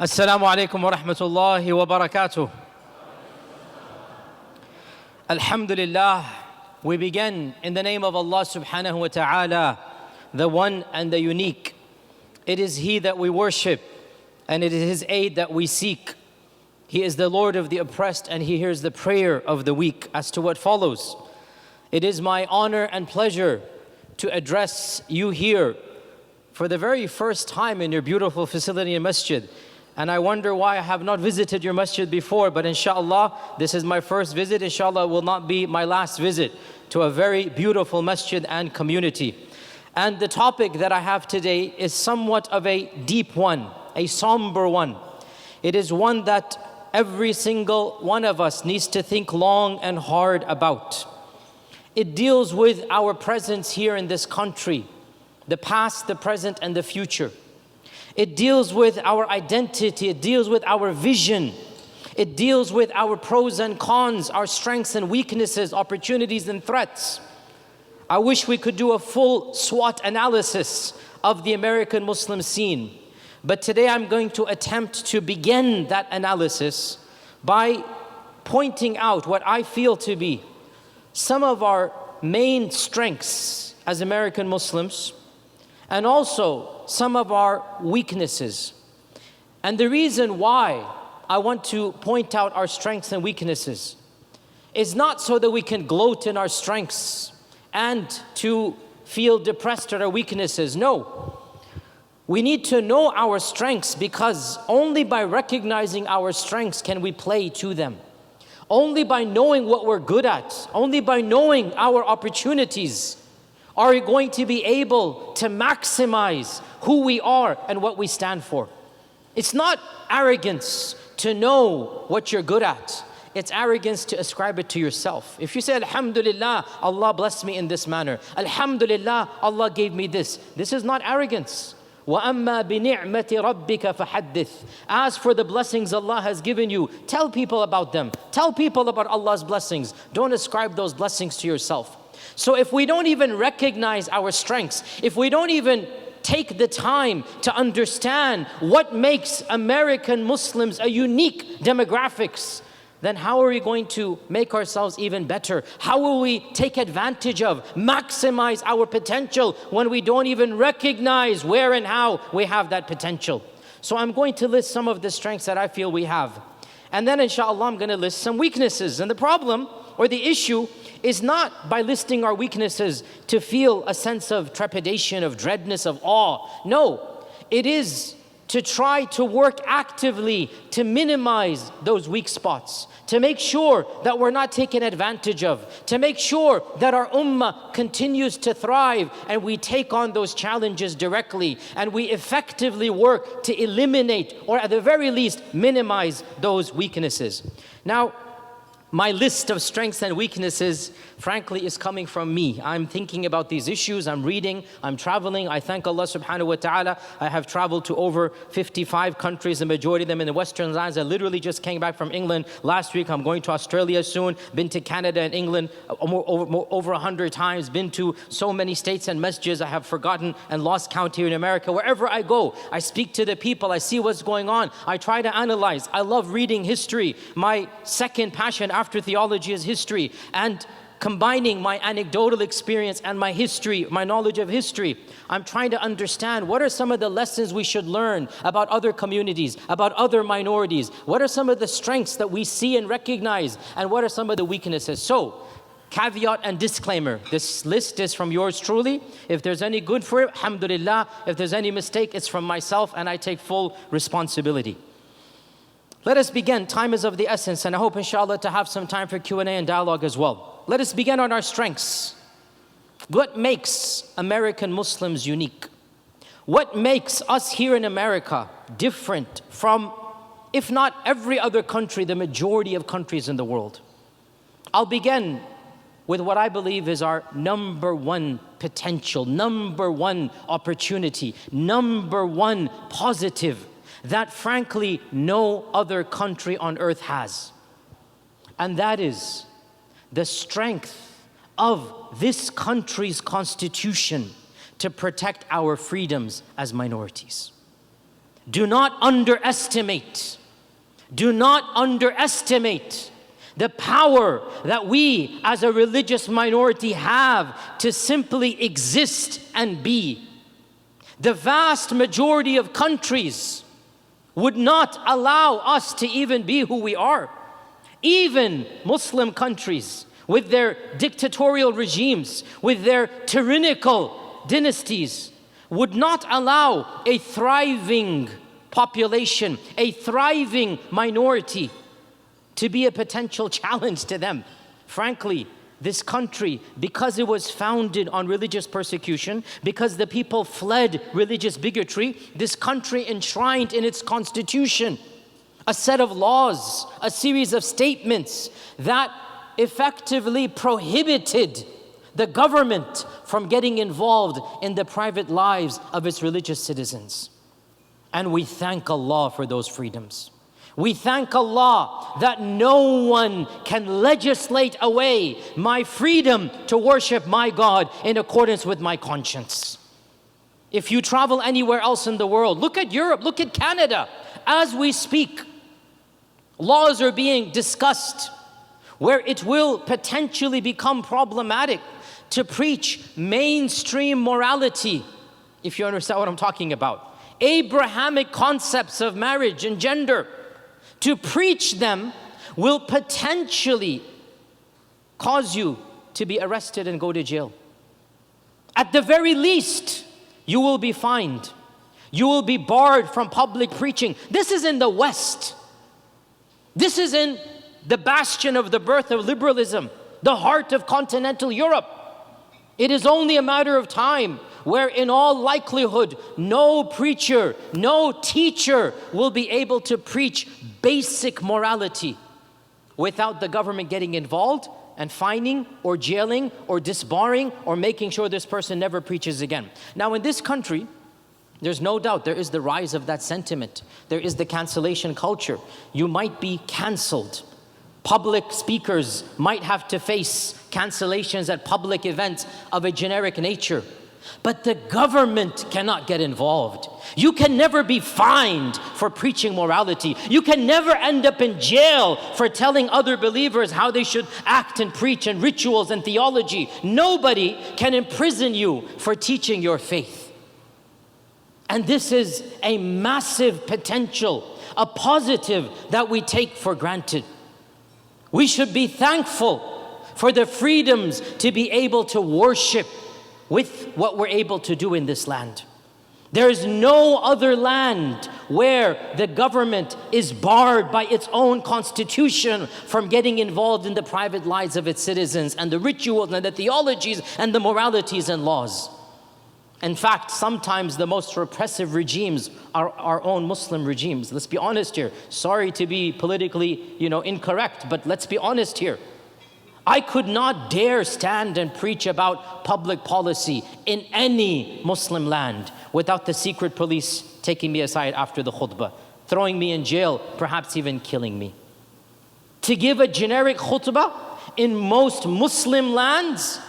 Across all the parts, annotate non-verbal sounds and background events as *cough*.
السلام عليكم ورحمة الله وبركاته. Alhamdulillah, we begin in the name of Allah subhanahu wa ta'ala, the one and the unique. It is He that we worship, and it is His aid that we seek. He is the Lord of the oppressed, and He hears the prayer of the weak. As to what follows, it is my honor and pleasure to address you here for the very first time in your beautiful facility in masjid. And I wonder why I have not visited your masjid before, but inshallah, this is my first visit. Inshallah, will not be my last visit to a very beautiful masjid and community. And the topic that I have today is somewhat of a deep one, a somber one. It is one that every single one of us needs to think long and hard about. It deals with our presence here in this country, the past, the present, and the future. It deals with our identity, it deals with our vision, it deals with our pros and cons, our strengths and weaknesses, opportunities and threats. I wish we could do a full SWOT analysis of the American Muslim scene. But today I'm going to attempt to begin that analysis by pointing out what I feel to be some of our main strengths as American Muslims and also some of our weaknesses. And the reason why I want to point out our strengths and weaknesses is not so that we can gloat in our strengths and to feel depressed at our weaknesses. No. We need to know our strengths because only by recognizing our strengths can we play to them. Only by knowing what we're good at, only by knowing our opportunities, are we going to be able to maximize who we are and what we stand for. It's not arrogance to know what you're good at. It's arrogance to ascribe it to yourself. If you say, Alhamdulillah, Allah blessed me in this manner. Alhamdulillah, Allah gave me this. This is not arrogance. وَأَمَّا بِنِعْمَةِ رَبِّكَ فَحَدِّثْ As for the blessings Allah has given you, tell people about them. Tell people about Allah's blessings. Don't ascribe those blessings to yourself. So if we don't even recognize our strengths, if we don't even take the time to understand what makes American Muslims a unique demographics, then how are we going to make ourselves even better? How will we take advantage of, maximize our potential when we don't even recognize where and how we have that potential? So I'm going to list some of the strengths that I feel we have. And then inshallah I'm going to list some weaknesses. And the problem or the issue is not by listing our weaknesses to feel a sense of trepidation, of dreadness, of awe. No, it is to try to work actively to minimize those weak spots, to make sure that we're not taken advantage of, to make sure that our ummah continues to thrive and we take on those challenges directly and we effectively work to eliminate or at the very least minimize those weaknesses. Now, my list of strengths and weaknesses, frankly, is coming from me. I'm thinking about these issues, I'm reading, I'm traveling. I thank Allah subhanahu wa ta'ala. I have traveled to over 55 countries, the majority of them in the Western lands. I literally just came back from England last week. I'm going to Australia soon, been to Canada and England uh, over, over, over 100 times, been to so many states and masjids I have forgotten and lost count here in America. Wherever I go, I speak to the people, I see what's going on, I try to analyze. I love reading history. My second passion after theology is history and combining my anecdotal experience and my history, my knowledge of history. I'm trying to understand what are some of the lessons we should learn about other communities, about other minorities. What are some of the strengths that we see and recognize, and what are some of the weaknesses? So, caveat and disclaimer this list is from yours truly. If there's any good for it, alhamdulillah. If there's any mistake, it's from myself, and I take full responsibility. Let us begin. Time is of the essence, and I hope, inshallah, to have some time for Q&A and dialogue as well. Let us begin on our strengths. What makes American Muslims unique? What makes us here in America different from, if not every other country, the majority of countries in the world? I'll begin with what I believe is our number one potential, number one opportunity, number one positive that frankly no other country on earth has. And that is the strength of this country's constitution to protect our freedoms as minorities. Do not underestimate, do not underestimate the power that we as a religious minority have to simply exist and be. The vast majority of countries would not allow us to even be who we are. Even Muslim countries with their dictatorial regimes, with their tyrannical dynasties, would not allow a thriving population, a thriving minority to be a potential challenge to them. Frankly, this country, because it was founded on religious persecution, because the people fled religious bigotry, this country enshrined in its constitution a set of laws, a series of statements that effectively prohibited the government from getting involved in the private lives of its religious citizens. And we thank Allah for those freedoms. We thank Allah that no one can legislate away my freedom to worship my God in accordance with my conscience. If you travel anywhere else in the world, look at Europe, look at Canada. As we speak, laws are being discussed where it will potentially become problematic to preach mainstream morality, if you understand what I'm talking about. Abrahamic concepts of marriage and gender to preach them will potentially cause you to be arrested and go to jail. At the very least, you will be fined. You will be barred from public preaching. This is in the West. This is in the bastion of the birth of liberalism, the heart of continental Europe. It is only a matter of time where, in all likelihood, no preacher, no teacher will be able to preach basic morality without the government getting involved and fining or jailing or disbarring or making sure this person never preaches again. Now, in this country, there's no doubt there is the rise of that sentiment. There is the cancellation culture. You might be canceled. Public speakers might have to face cancellations at public events of a generic nature. But the government cannot get involved. You can never be fined for preaching morality. You can never end up in jail for telling other believers how they should act and preach and rituals and theology. Nobody can imprison you for teaching your faith. And this is a massive potential, a positive that we take for granted. We should be thankful for the freedoms to be able to worship with what we're able to do in this land. There is no other land where the government is barred by its own constitution from getting involved in the private lives of its citizens and the rituals and the theologies and the moralities and laws. In fact, sometimes the most repressive regimes are our own Muslim regimes. Let's be honest here. Sorry to be politically, you know, incorrect, but let's be honest here. I could not dare stand and preach about public policy in any Muslim land without the secret police taking me aside after the khutbah, throwing me in jail, perhaps even killing me. To give a generic khutbah in most Muslim lands,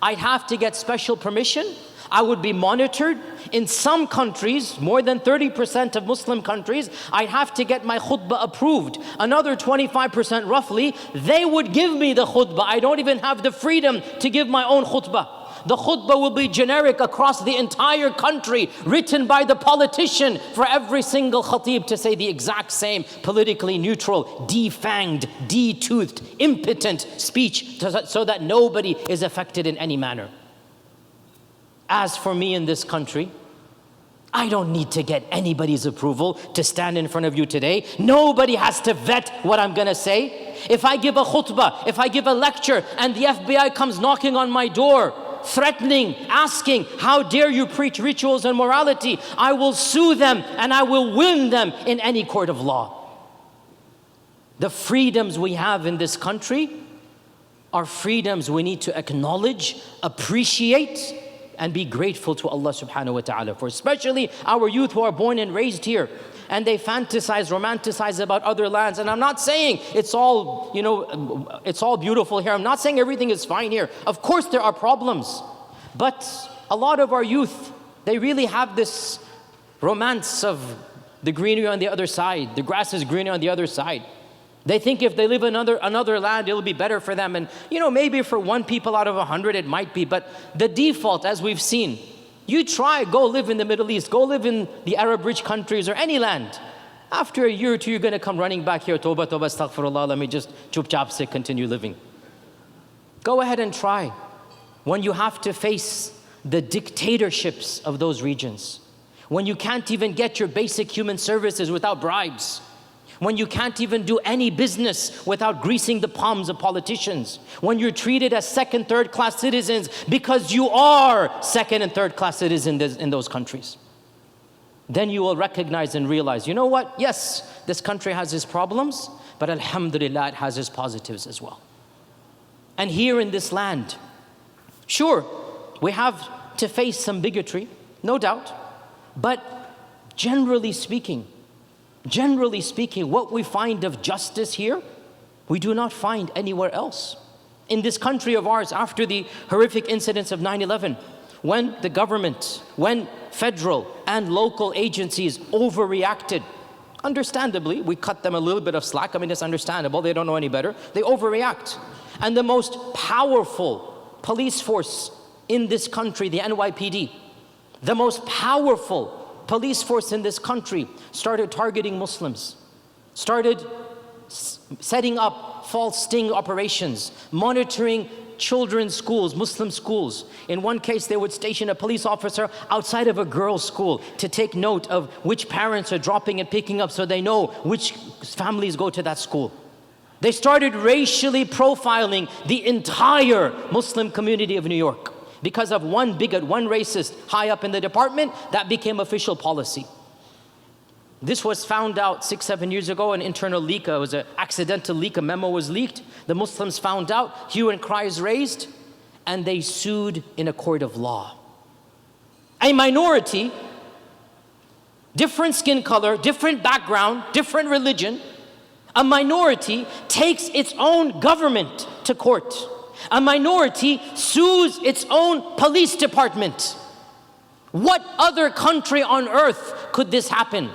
I'd have to get special permission I would be monitored. In some countries, more than 30% of Muslim countries, I'd have to get my khutbah approved. Another 25% roughly, they would give me the khutbah. I don't even have the freedom to give my own khutbah. The khutbah will be generic across the entire country, written by the politician for every single khatib to say the exact same politically neutral, defanged, de-toothed, impotent speech so that nobody is affected in any manner. As for me in this country, I don't need to get anybody's approval to stand in front of you today. Nobody has to vet what I'm gonna say. If I give a khutbah, if I give a lecture, and the FBI comes knocking on my door, threatening, asking, How dare you preach rituals and morality? I will sue them and I will win them in any court of law. The freedoms we have in this country are freedoms we need to acknowledge, appreciate, and be grateful to Allah subhanahu wa ta'ala for, especially our youth who are born and raised here and they fantasize, romanticize about other lands. And I'm not saying it's all, you know, it's all beautiful here. I'm not saying everything is fine here. Of course, there are problems. But a lot of our youth, they really have this romance of the greenery on the other side. The grass is greener on the other side. They think if they live in another, another land, it'll be better for them. And, you know, maybe for one people out of a hundred, it might be. But the default, as we've seen, you try, go live in the Middle East, go live in the Arab rich countries or any land. After a year or two, you're going to come running back here, Toba, Toba, astaghfirullah, let me just chup chap se continue living. Go ahead and try. When you have to face the dictatorships of those regions, when you can't even get your basic human services without bribes, when you can't even do any business without greasing the palms of politicians, when you're treated as second, third class citizens because you are second and third class citizens in those countries. Then you will recognize and realize, you know what? Yes, this country has its problems, but Alhamdulillah, it has its positives as well. And here in this land, sure, we have to face some bigotry, no doubt, but generally speaking, Generally speaking, what we find of justice here, we do not find anywhere else. In this country of ours, after the horrific incidents of 9 11, when the government, when federal and local agencies overreacted, understandably, we cut them a little bit of slack. I mean, it's understandable, they don't know any better. They overreact. And the most powerful police force in this country, the NYPD, the most powerful police force in this country started targeting Muslims, started setting up false sting operations, monitoring children's schools, Muslim schools. In one case, they would station a police officer outside of a girls' school to take note of which parents are dropping and picking up so they know which families go to that school. They started racially profiling the entire Muslim community of New York. Because of one bigot, one racist high up in the department, that became official policy. This was found out six, seven years ago, an internal leak, it was an accidental leak, a memo was leaked. The Muslims found out, hue and cries raised, and they sued in a court of law. A minority, different skin color, different background, different religion, a minority takes its own government to court a minority sues its own police department. What other country on earth could this happen?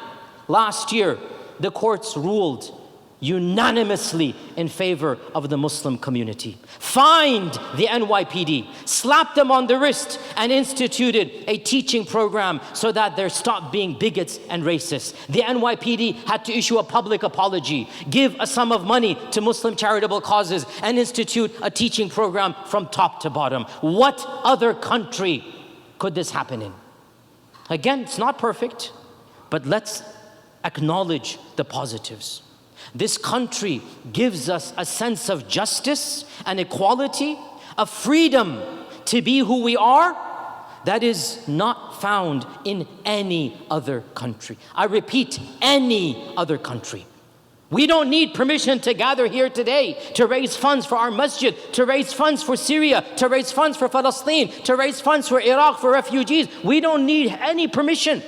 Last year, the courts ruled unanimously in favor of the Muslim community. Fined the NYPD, slapped them on the wrist, and instituted a teaching program so that they stop being bigots and racists. The NYPD had to issue a public apology, give a sum of money to Muslim charitable causes, and institute a teaching program from top to bottom. What other country could this happen in? Again, it's not perfect, but let's acknowledge the positives. This country gives us a sense of justice and equality, a freedom to be who we are that is not found in any other country. I repeat, any other country. We don't need permission to gather here today to raise funds for our masjid, to raise funds for Syria, to raise funds for Palestine, to raise funds for Iraq, for refugees. We don't need any permission.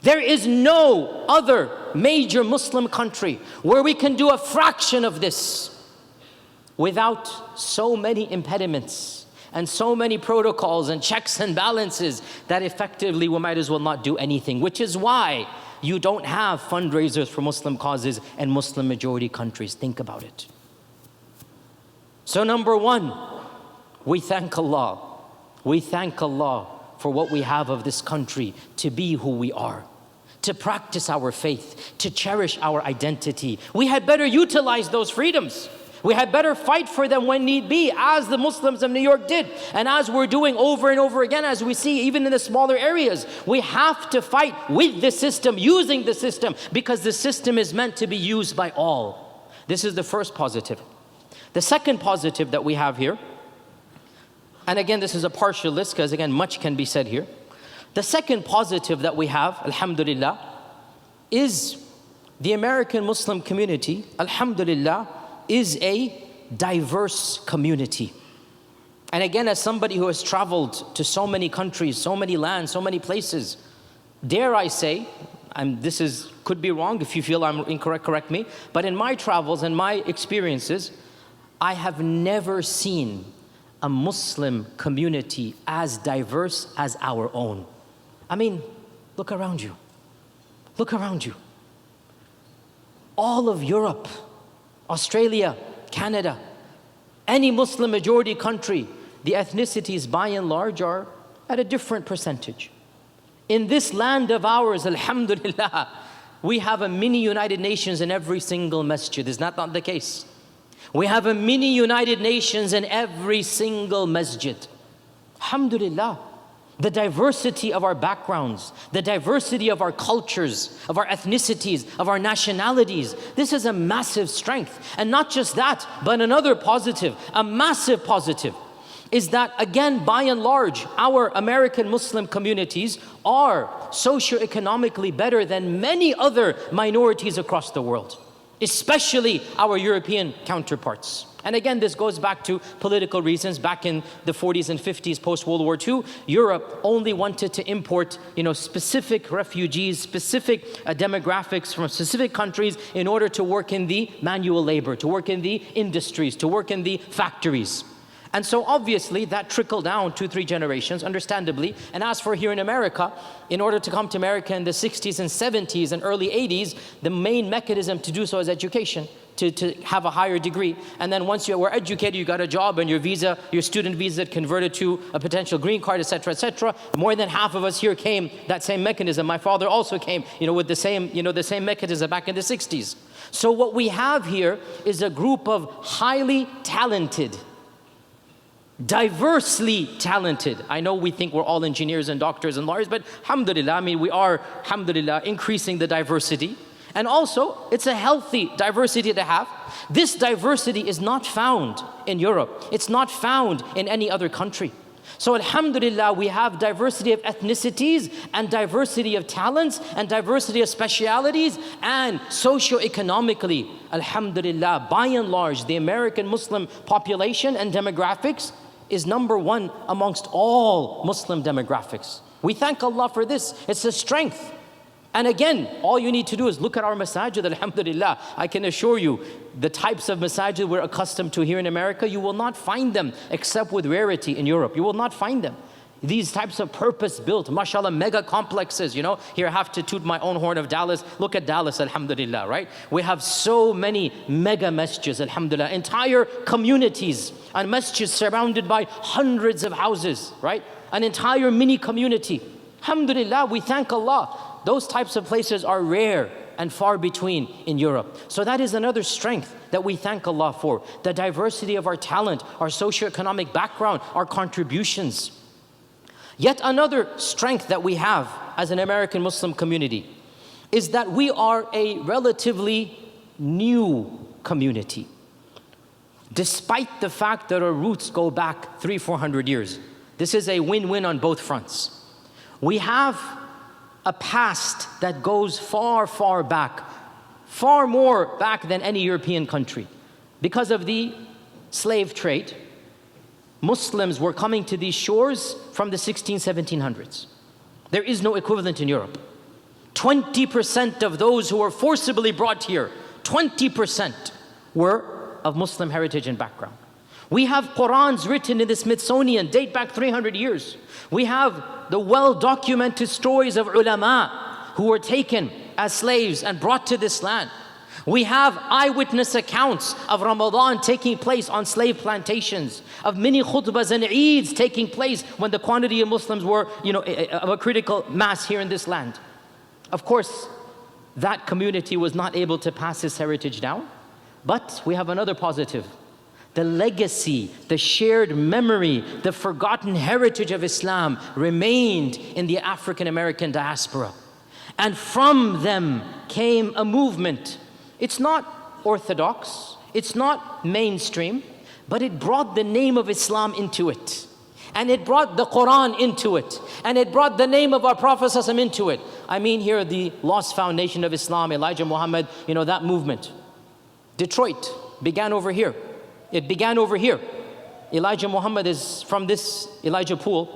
There is no other major Muslim country where we can do a fraction of this without so many impediments and so many protocols and checks and balances that effectively we might as well not do anything, which is why you don't have fundraisers for Muslim causes in Muslim majority countries. Think about it. So, number one, we thank Allah. We thank Allah for what we have of this country to be who we are to practice our faith, to cherish our identity. We had better utilize those freedoms. We had better fight for them when need be, as the Muslims of New York did. And as we're doing over and over again, as we see even in the smaller areas, we have to fight with the system, using the system, because the system is meant to be used by all. This is the first positive. The second positive that we have here, and again, this is a partial list because again, much can be said here. The second positive that we have, alhamdulillah, is the American Muslim community, alhamdulillah, is a diverse community. And again, as somebody who has traveled to so many countries, so many lands, so many places, dare I say, and this is could be wrong if you feel I'm incorrect, correct me, but in my travels and my experiences, I have never seen a Muslim community as diverse as our own. I mean, look around you. Look around you. All of Europe, Australia, Canada, any Muslim majority country, the ethnicities by and large are at a different percentage. In this land of ours, Alhamdulillah, we have a mini United Nations in every single masjid. Is that not the case? We have a mini United Nations in every single masjid. Alhamdulillah. The diversity of our backgrounds, the diversity of our cultures, of our ethnicities, of our nationalities. This is a massive strength. And not just that, but another positive, a massive positive is that again by and large our American Muslim communities are socioeconomically better than many other minorities across the world especially our European counterparts. And again, this goes back to political reasons. Back in the 40s and 50s, post World War II, Europe only wanted to import, you know, specific refugees, specific uh, demographics from specific countries in order to work in the manual labor, to work in the industries, to work in the factories. And so obviously that trickled down two, three generations, understandably. And as for here in America, in order to come to America in the 60s and 70s and early 80s, the main mechanism to do so is education, to, to have a higher degree. And then once you were educated, you got a job and your visa, your student visa converted to a potential green card, etc., etc. More than half of us here came that same mechanism. My father also came, you know, with the same, you know, the same mechanism back in the 60s. So what we have here is a group of highly talented, diversely talented. I know we think we're all engineers and doctors and lawyers, but alhamdulillah, I mean, we are, alhamdulillah, increasing the diversity. And also, it's a healthy diversity to have. This diversity is not found in Europe, it's not found in any other country. So, Alhamdulillah, we have diversity of ethnicities and diversity of talents and diversity of specialities and socio-economically, Alhamdulillah, by and large, the American Muslim population and demographics is number one amongst all Muslim demographics. We thank Allah for this. It's a strength. And again, all you need to do is look at our masajid, alhamdulillah. I can assure you, the types of masajid we're accustomed to here in America, you will not find them except with rarity in Europe. You will not find them. These types of purpose built, mashallah, mega complexes, you know. Here I have to toot my own horn of Dallas. Look at Dallas, alhamdulillah, right? We have so many mega masjids, alhamdulillah, entire communities and masjids surrounded by hundreds of houses, right? An entire mini community. Alhamdulillah, we thank Allah. Those types of places are rare and far between in Europe. So that is another strength that we thank Allah for. The diversity of our talent, our socioeconomic background, our contributions. Yet another strength that we have as an American Muslim community is that we are a relatively new community. Despite the fact that our roots go back three, four hundred years, this is a win win on both fronts. We have a past that goes far, far back, far more back than any European country. Because of the slave trade, Muslims were coming to these shores from the 16, 1700s. There is no equivalent in Europe. 20% of those who were forcibly brought here, 20% were of Muslim heritage and background. We have Qurans written in the Smithsonian, date back 300 years. We have the well documented stories of ulama who were taken as slaves and brought to this land. We have eyewitness accounts of Ramadan taking place on slave plantations, of many khutbahs and Eids taking place when the quantity of Muslims were, you know, eh, eh, of a critical mass here in this land. Of course, that community was not able to pass this heritage down, but we have another positive. The legacy, the shared memory, the forgotten heritage of Islam remained in the African American diaspora. And from them came a movement it's not orthodox, it's not mainstream, but it brought the name of Islam into it. And it brought the Quran into it. And it brought the name of our Prophet into it. I mean, here, the Lost-Found Nation of Islam, Elijah Muhammad, you know, that movement. Detroit began over here. It began over here. Elijah Muhammad is from this, Elijah Poole,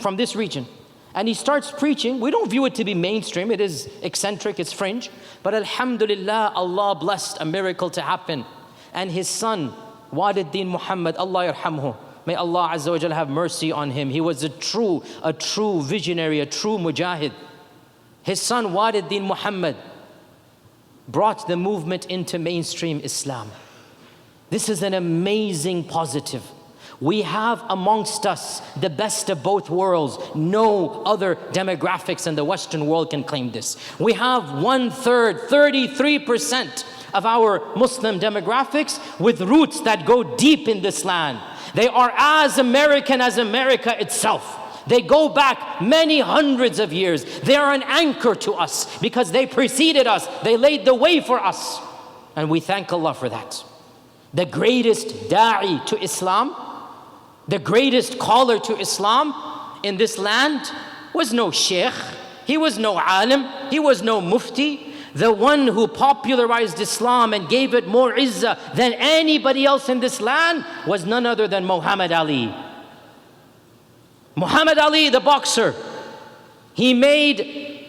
from this region and he starts preaching. We don't view it to be mainstream, it is eccentric, it's fringe. But Alhamdulillah, Allah blessed a miracle to happen. And his son, Warith Muhammad, Allah yarhamhu. May Allah Azza wa have mercy on him. He was a true, a true visionary, a true mujahid. His son Warith Deen Muhammad brought the movement into mainstream Islam. This is an amazing positive. We have amongst us the best of both worlds. No other demographics in the Western world can claim this. We have one third, 33% of our Muslim demographics with roots that go deep in this land. They are as American as America itself. They go back many hundreds of years. They are an anchor to us because they preceded us, they laid the way for us. And we thank Allah for that. The greatest da'i to Islam, the greatest caller to Islam in this land was no sheikh, he was no alim, he was no mufti. The one who popularized Islam and gave it more izzah than anybody else in this land was none other than Muhammad Ali. Muhammad Ali, the boxer, he made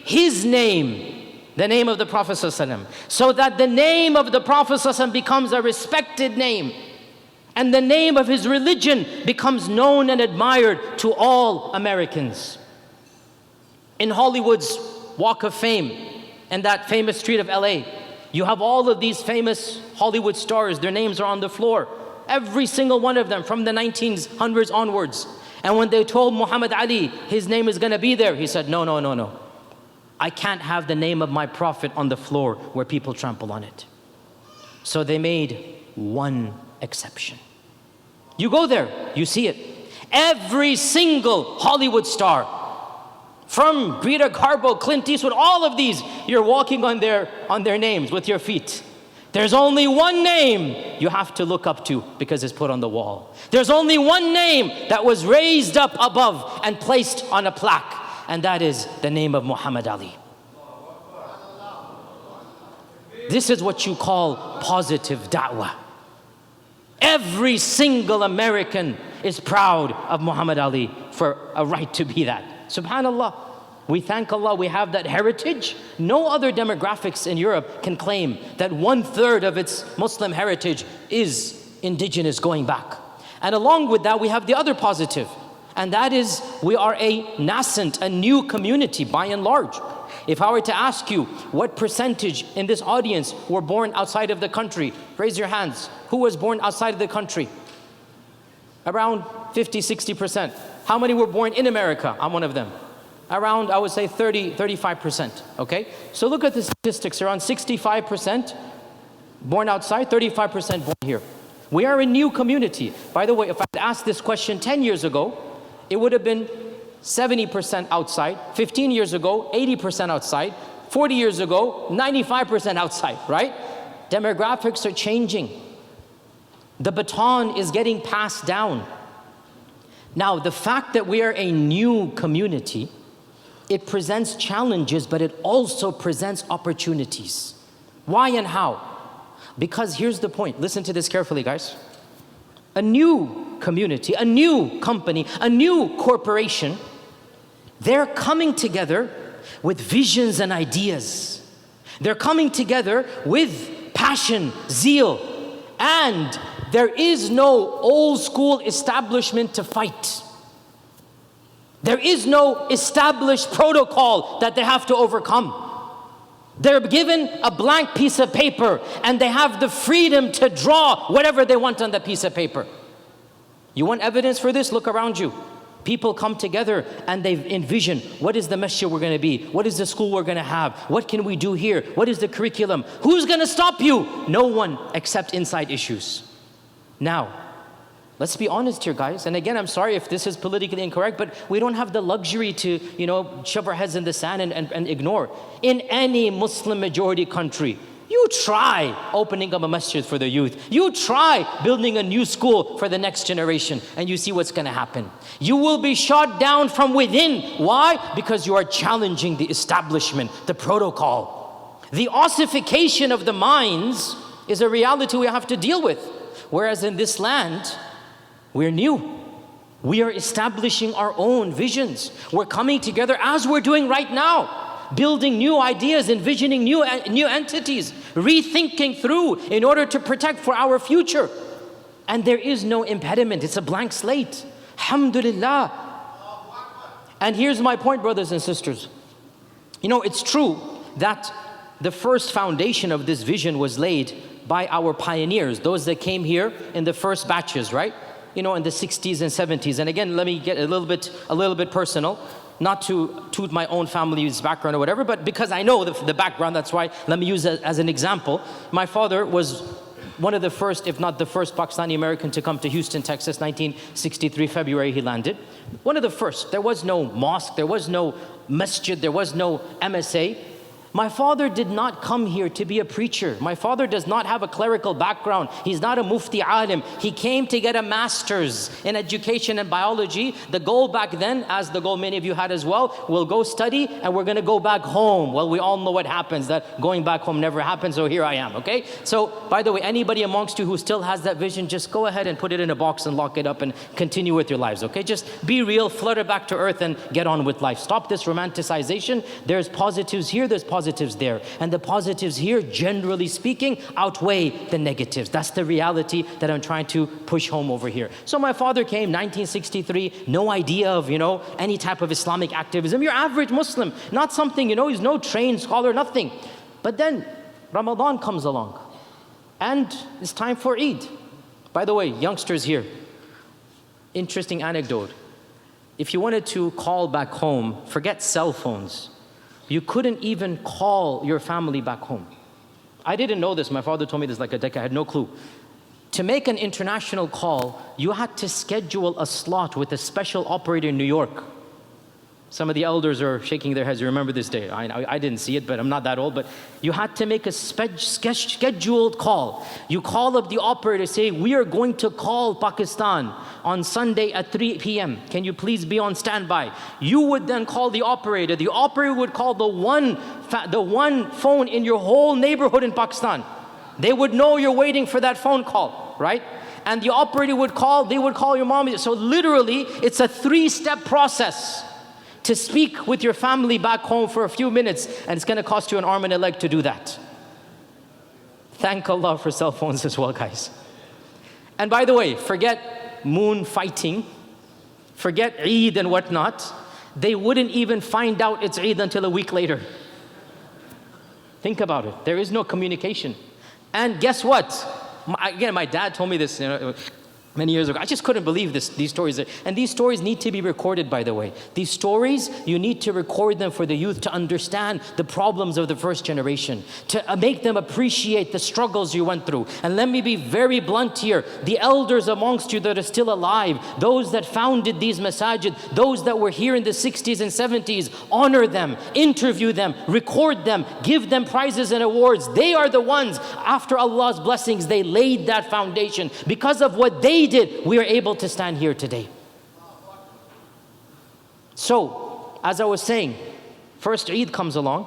his name the name of the Prophet so that the name of the Prophet becomes a respected name. And the name of his religion becomes known and admired to all Americans. In Hollywood's Walk of Fame and that famous street of LA, you have all of these famous Hollywood stars, their names are on the floor. Every single one of them from the 1900s onwards. And when they told Muhammad Ali his name is going to be there, he said, No, no, no, no. I can't have the name of my prophet on the floor where people trample on it. So they made one exception. You go there, you see it. Every single Hollywood star, from Greta Garbo, Clint Eastwood, all of these, you're walking on their, on their names with your feet. There's only one name you have to look up to because it's put on the wall. There's only one name that was raised up above and placed on a plaque, and that is the name of Muhammad Ali. This is what you call positive da'wah. Every single American is proud of Muhammad Ali for a right to be that. Subhanallah. We thank Allah we have that heritage. No other demographics in Europe can claim that one third of its Muslim heritage is indigenous going back. And along with that, we have the other positive, and that is we are a nascent, a new community by and large. If I were to ask you what percentage in this audience were born outside of the country, raise your hands. Who was born outside of the country? Around 50, 60%. How many were born in America? I'm one of them around, I would say 30, 35%, okay? So look at the statistics, around 65% born outside, 35% born here. We are a new community. By the way, if I'd asked this question 10 years ago, it would have been 70% outside, 15 years ago, 80% outside, 40 years ago, 95% outside, right? Demographics are changing. The baton is getting passed down. Now, the fact that we are a new community it presents challenges, but it also presents opportunities. Why and how? Because here's the point listen to this carefully, guys. A new community, a new company, a new corporation, they're coming together with visions and ideas. They're coming together with passion, zeal, and there is no old school establishment to fight. There is no established protocol that they have to overcome. They're given a blank piece of paper and they have the freedom to draw whatever they want on that piece of paper. You want evidence for this? Look around you. People come together and they envision what is the masjid we're going to be? What is the school we're going to have? What can we do here? What is the curriculum? Who's going to stop you? No one except inside issues. Now, Let's be honest here, guys. And again, I'm sorry if this is politically incorrect, but we don't have the luxury to, you know, shove our heads in the sand and, and, and ignore. In any Muslim majority country, you try opening up a masjid for the youth. You try building a new school for the next generation, and you see what's going to happen. You will be shot down from within. Why? Because you are challenging the establishment, the protocol. The ossification of the minds is a reality we have to deal with. Whereas in this land, we're new. We are establishing our own visions. We're coming together as we're doing right now, building new ideas, envisioning new, uh, new entities, rethinking through in order to protect for our future. And there is no impediment, it's a blank slate. Alhamdulillah. And here's my point, brothers and sisters. You know, it's true that the first foundation of this vision was laid by our pioneers, those that came here in the first batches, right? You know, in the 60s and 70s. And again, let me get a little bit, a little bit personal. Not to toot my own family's background or whatever, but because I know the, the background, that's why let me use it as an example. My father was one of the first, if not the first, Pakistani American to come to Houston, Texas, 1963, February, he landed. One of the first. There was no mosque, there was no masjid, there was no MSA. My father did not come here to be a preacher. My father does not have a clerical background. He's not a mufti alim. He came to get a master's in education and biology. The goal back then, as the goal many of you had as well, we'll go study and we're going to go back home. Well, we all know what happens, that going back home never happens, so here I am, okay? So, by the way, anybody amongst you who still has that vision, just go ahead and put it in a box and lock it up and continue with your lives, okay? Just be real, flutter back to earth and get on with life. Stop this romanticization. There's positives here, there's positives positives there. And the positives here, generally speaking, outweigh the negatives. That's the reality that I'm trying to push home over here. So my father came 1963, no idea of, you know, any type of Islamic activism. Your average Muslim, not something, you know, he's no trained scholar, nothing. But then Ramadan comes along and it's time for Eid. By the way, youngsters here, interesting anecdote. If you wanted to call back home, forget cell phones. You couldn't even call your family back home. I didn't know this. My father told me this like a decade. I had no clue. To make an international call, you had to schedule a slot with a special operator in New York. Some of the elders are shaking their heads. You remember this day. I, I, didn't see it, but I'm not that old. But you had to make a spe- scheduled call. You call up the operator, say, We are going to call Pakistan on Sunday at 3 p.m. Can you please be on standby? You would then call the operator. The operator would call the one, fa- the one phone in your whole neighborhood in Pakistan. They would know you're waiting for that phone call, right? And the operator would call, they would call your mom. So literally, it's a three step process to speak with your family back home for a few minutes, and it's gonna cost you an arm and a leg to do that. Thank Allah for cell phones as well, guys. And by the way, forget moon sighting, forget Eid and whatnot. They wouldn't even find out it's Eid until a week later. Think about it. There is no communication. And guess what? Again, my dad told me this. You know, many years ago. I just couldn't believe this, these stories. And these stories need to be recorded, by the way. These stories, you need to record them for the youth to understand the problems of the first generation, to uh, make them appreciate the struggles you went through. And let me be very blunt here the elders amongst you that are still alive, those that founded these masajid, those that were here in the 60s and 70s, honor them, interview them, record them, give them prizes and awards. They are the ones, after Allah's blessings, they laid that foundation. Because of what they did, we are able to stand here today. So, as I was saying, first Eid comes along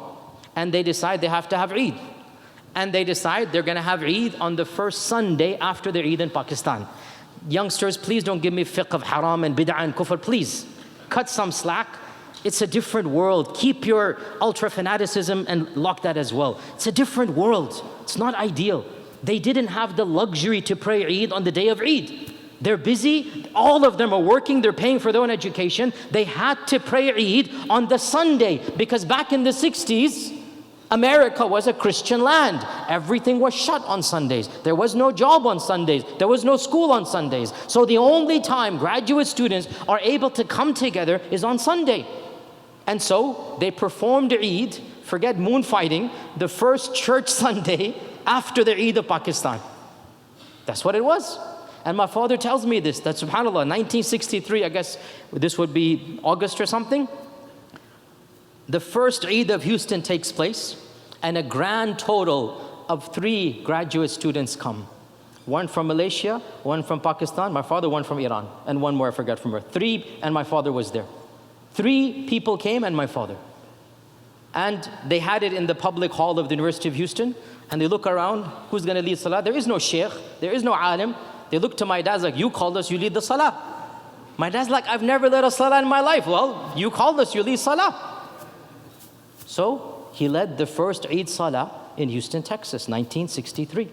and they decide they have to have Eid. And they decide they're going to have Eid on the first Sunday after their Eid in Pakistan. Youngsters, please don't give me fiqh of haram and bid'ah and kufr, please. Cut some slack. It's a different world. Keep your ultra fanaticism and lock that as well. It's a different world. It's not ideal. They didn't have the luxury to pray Eid on the day of Eid. They're busy, all of them are working, they're paying for their own education. They had to pray Eid on the Sunday because back in the 60s, America was a Christian land. Everything was shut on Sundays. There was no job on Sundays. There was no school on Sundays. So the only time graduate students are able to come together is on Sunday. And so they performed Eid, forget moon sighting, the first church *laughs* Sunday after the Eid of Pakistan. That's what it was. And my father tells me this that subhanAllah, 1963, I guess this would be August or something. The first Eid of Houston takes place, and a grand total of three graduate students come. One from Malaysia, one from Pakistan, my father, one from Iran, and one more I forgot from where. Three, and my father was there. Three people came, and my father. And they had it in the public hall of the University of Houston and they look around, who's going to lead salah? There is no sheikh, there is no alim. They look to my dad like, you called us, you lead the salah. My dad's like, I've never led a salah in my life. Well, you called us, you lead salah. So he led the first Eid salah in Houston, Texas, 1963.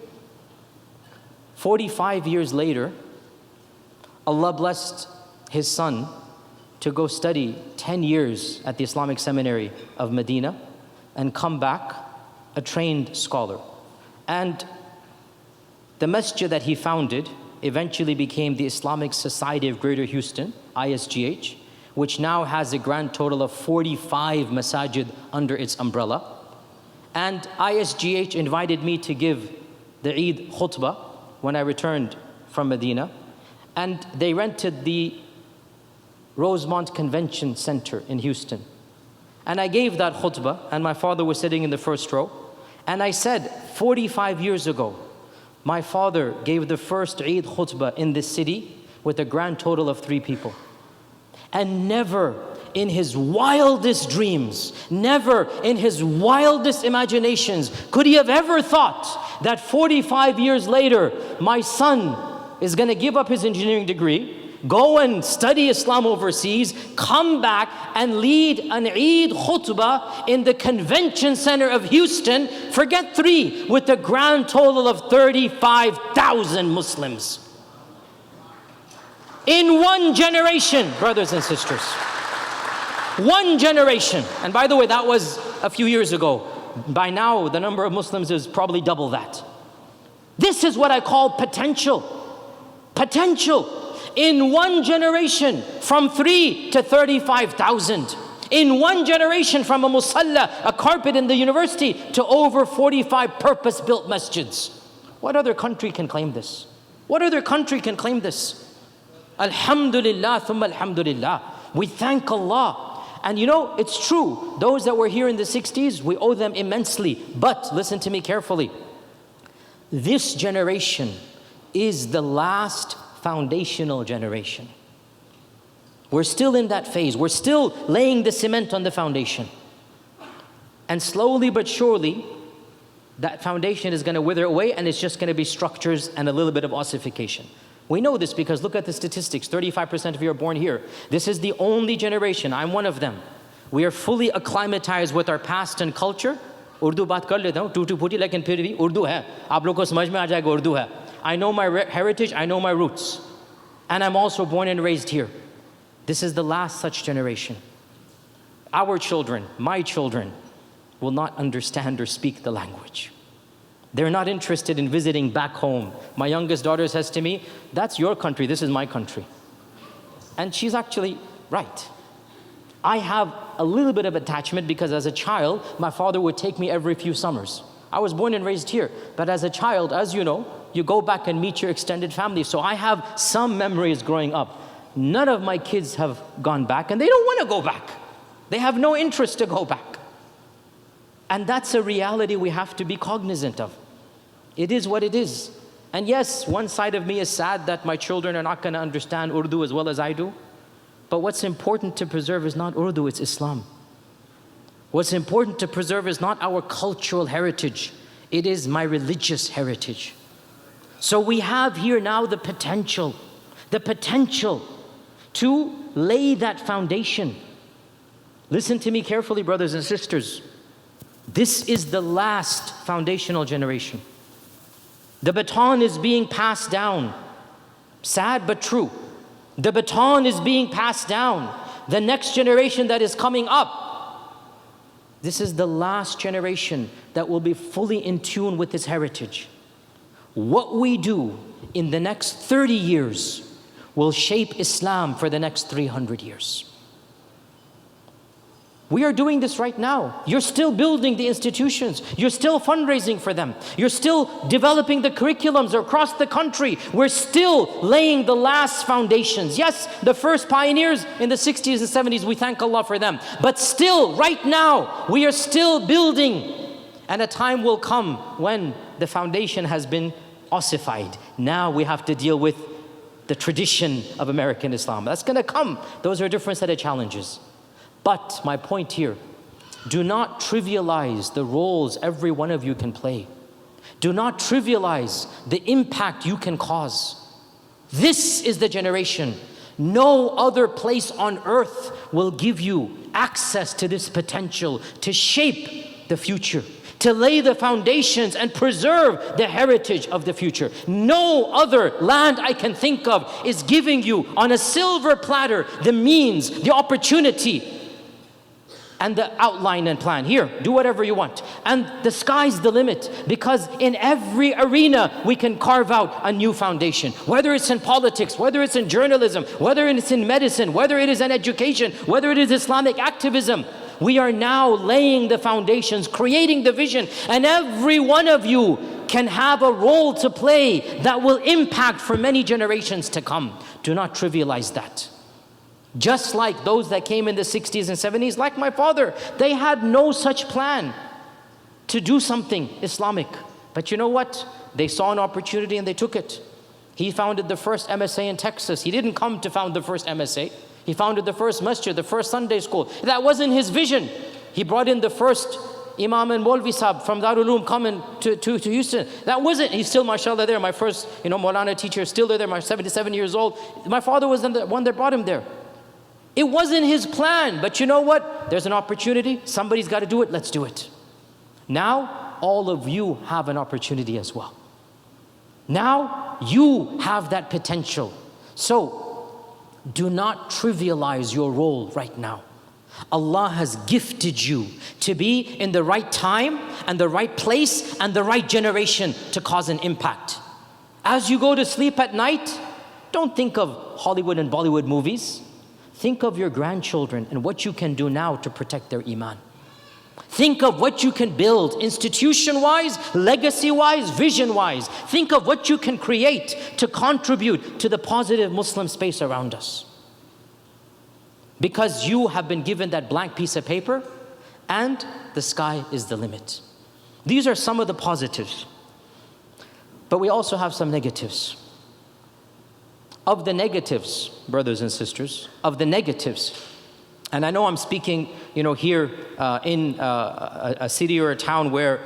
45 years later, Allah blessed his son to go study 10 years at the Islamic Seminary of Medina and come back a trained scholar. And the masjid that he founded eventually became the Islamic Society of Greater Houston, ISGH, which now has a grand total of 45 masajid under its umbrella. And ISGH invited me to give the Eid khutbah when I returned from Medina. And they rented the Rosemont Convention Center in Houston. And I gave that khutbah, and my father was sitting in the first row. And I said, 45 years ago, my father gave the first Eid khutbah in this city with a grand total of three people. And never in his wildest dreams, never in his wildest imaginations could he have ever thought that 45 years later, my son is going to give up his engineering degree go and study Islam overseas, come back and lead an Eid khutbah in the convention center of Houston, forget three, with a grand total of 35,000 Muslims. In one generation, brothers and sisters. One generation. And by the way, that was a few years ago. By now, the number of Muslims is probably double that. This is what I call potential. Potential in one generation from three to 35,000. In one generation from a musalla, a carpet in the university, to over 45 purpose built masjids. What other country can claim this? What other country can claim this? Alhamdulillah, thumma alhamdulillah. We thank Allah. And you know, it's true. Those that were here in the 60s, we owe them immensely. But listen to me carefully. This generation is the last foundational generation. We're still in that phase. We're still laying the cement on the foundation. And slowly but surely, that foundation is going to wither away and it's just going to be structures and a little bit of ossification. We know this because look at the statistics 35% of you are born here. This is the only generation, I'm one of them. We are fully acclimatized with our past and culture. Urdu बात कर लेता हूँ टूटी फूटी लेकिन फिर भी उर्दू है आप लोग को समझ में आ जाएगा उर्दू है I know my heritage, I know my roots. And I'm also born and raised here. This is the last such generation. Our children, my children, will not understand or speak the language. They're not interested in visiting back home. My youngest daughter says to me, That's your country, this is my country. And she's actually right. I have a little bit of attachment because as a child, my father would take me every few summers. I was born and raised here, but as a child, as you know, you go back and meet your extended family. So I have some memories growing up. None of my kids have gone back, and they don't want to go back. They have no interest to go back. And that's a reality we have to be cognizant of. It is what it is. And yes, one side of me is sad that my children are not going to understand Urdu as well as I do. But what's important to preserve is not Urdu, it's Islam. What's important to preserve is not our cultural heritage, it is my religious heritage. So we have here now the potential, the potential to lay that foundation. Listen to me carefully, brothers and sisters. This is the last foundational generation. The baton is being passed down. Sad but true. The baton is being passed down. The next generation that is coming up. This is the last generation that will be fully in tune with its heritage what we do in the next 30 years will shape Islam for the next 300 years. We are doing this right now. You're still building the institutions. You're still fundraising for them. You're still developing the curriculums across the country. We're still laying the last foundations. Yes, the first pioneers in the 60s and 70s, we thank Allah for them. But still, right now, we are still building. And a time will come when the foundation has been ossified. Now we have to deal with the tradition of American Islam. That's going to come. Those are a different set of challenges. But my point here do not trivialize the roles every one of you can play. Do not trivialize the impact you can cause. This is the generation. No other place on earth will give you access to this potential to shape the future to lay the foundations and preserve the heritage of the future. No other land I can think of is giving you on a silver platter the means, the opportunity. and the outline and plan. Here, do whatever you want. And the sky's the limit because in every arena we can carve out a new foundation. Whether it's in politics, whether it's in journalism, whether it's in medicine, whether it is in education, whether it is Islamic activism. We are now laying the foundations, creating the vision, and every one of you can have a role to play that will impact for many generations to come. Do not trivialize that. Just like those that came in the 60s and 70s, like my father, they had no such plan to do something Islamic. But you know what? They saw an opportunity and they took it. He founded the first MSA in Texas. He didn't come to found the first MSA. He founded the first masjid, the first Sunday school. That wasn't his vision. He brought in the first Imam and Molvi Sahib from Darul Uloom coming to, to, to Houston. That wasn't, he's still, mashallah, there. My first, you know, Maulana teacher, still there, my 77 years old. My father was the one that brought him there. It wasn't his plan, but you know what? There's an opportunity. Somebody's got to do it. Let's do it. Now, all of you have an opportunity as well. Now, you have that potential. So, do not trivialize your role right now. Allah has gifted you to be in the right time and the right place and the right generation to cause an impact. As you go to sleep at night, don't think of Hollywood and Bollywood movies. Think of your grandchildren and what you can do now to protect their iman. Think of what you can build institution wise, legacy wise, vision wise. Think of what you can create to contribute to the positive Muslim space around us. Because you have been given that blank piece of paper and the sky is the limit. These are some of the positives. But we also have some negatives. Of the negatives, brothers and sisters, of the negatives, and I know I'm speaking, you know, here uh, in uh, a, a city or a town where,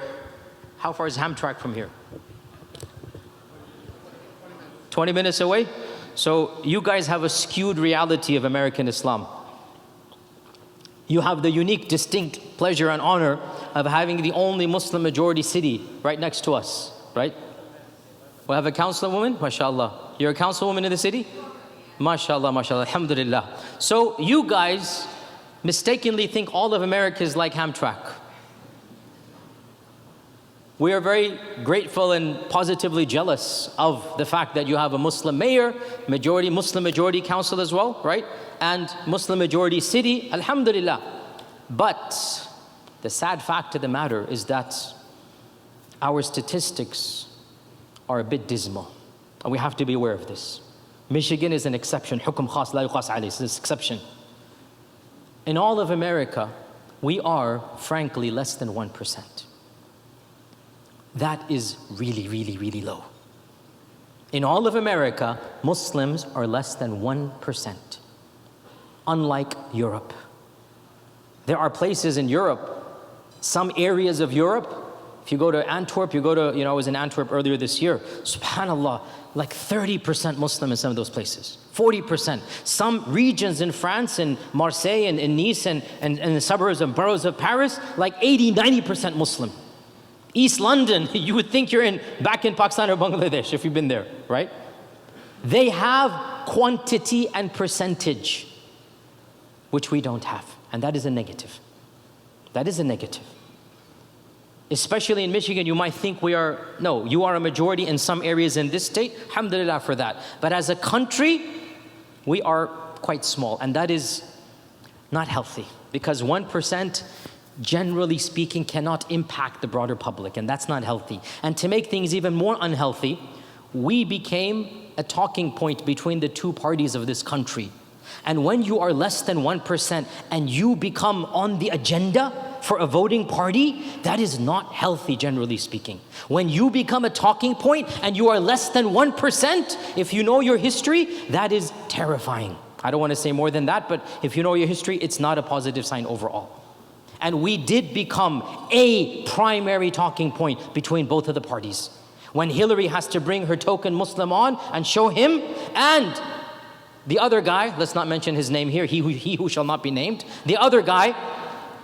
how far is Hamtramck from here? 20 minutes away? So you guys have a skewed reality of American Islam. You have the unique, distinct pleasure and honor of having the only Muslim majority city right next to us, right? We have a councilwoman, mashallah. You're a councilwoman in the city? MashaAllah, MashaAllah, Alhamdulillah. So you guys mistakenly think all of America is like Hamtramck. We are very grateful and positively jealous of the fact that you have a Muslim mayor, majority Muslim majority council as well, right? And Muslim majority city, alhamdulillah. But the sad fact of the matter is that our statistics are a bit dismal. And we have to be aware of this. Michigan is an exception. Hukum khas la yuqas alayhi. is an exception. In all of America, we are, frankly, less than 1%. That is really, really, really low. In all of America, Muslims are less than 1%, unlike Europe. There are places in Europe, some areas of Europe, if you go to Antwerp, you go to, you know, I was in Antwerp earlier this year, subhanAllah, like 30% Muslim in some of those places, 40%. Some regions in France and Marseille and, and Nice and, and, and the suburbs and boroughs of Paris, like 80, 90% Muslim. East London, *laughs* you would think you're in back in Pakistan or Bangladesh if you've been there, right? They have quantity and percentage, which we don't have. And that is a negative. That is a negative. Especially in Michigan, you might think we are, no, you are a majority in some areas in this state. Alhamdulillah for that. But as a country, we are quite small. And that is not healthy because 1% generally speaking, cannot impact the broader public, and that's not healthy. And to make things even more unhealthy, we became a talking point between the two parties of this country. And when you are less than 1% and you become on the agenda for a voting party, that is not healthy, generally speaking. When you become a talking point and you are less than 1%, if you know your history, that is terrifying. I don't want to say more than that, but if you know your history, it's not a positive sign overall. And we did become a primary talking point between both of the parties. When Hillary has to bring her token Muslim on and show him, and the other guy, let's not mention his name here, he who, he who shall not be named, the other guy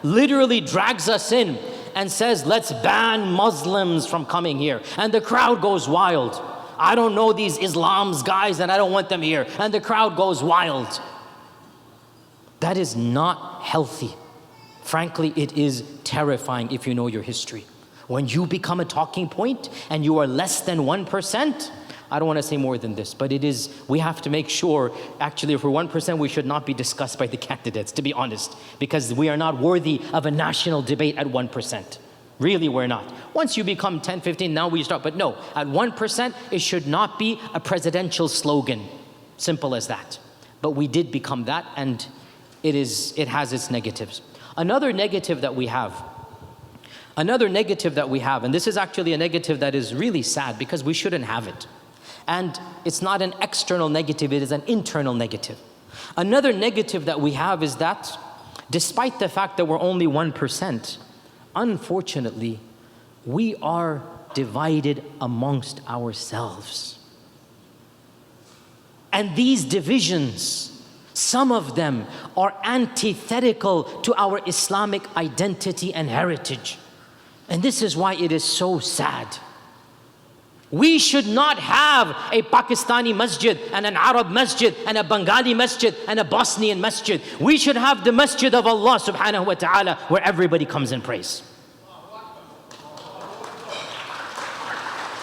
literally drags us in and says, let's ban Muslims from coming here. And the crowd goes wild. I don't know these Islam's guys and I don't want them here. And the crowd goes wild. That is not healthy. Frankly, it is terrifying if you know your history. When you become a talking point and you are less than 1%, I don't want to say more than this, but it is, we have to make sure, actually, if we're 1%, we should not be discussed by the candidates, to be honest, because we are not worthy of a national debate at 1%. Really, we're not. Once you become 10, 15, now we start. But no, at 1%, it should not be a presidential slogan. Simple as that. But we did become that, and it, is, it has its negatives. Another negative that we have, another negative that we have, and this is actually a negative that is really sad because we shouldn't have it. And it's not an external negative, it is an internal negative. Another negative that we have is that despite the fact that we're only 1%, unfortunately, we are divided amongst ourselves. And these divisions, some of them are antithetical to our Islamic identity and heritage. And this is why it is so sad. We should not have a Pakistani masjid and an Arab masjid and a Bengali masjid and a Bosnian masjid. We should have the masjid of Allah subhanahu wa ta'ala where everybody comes and prays.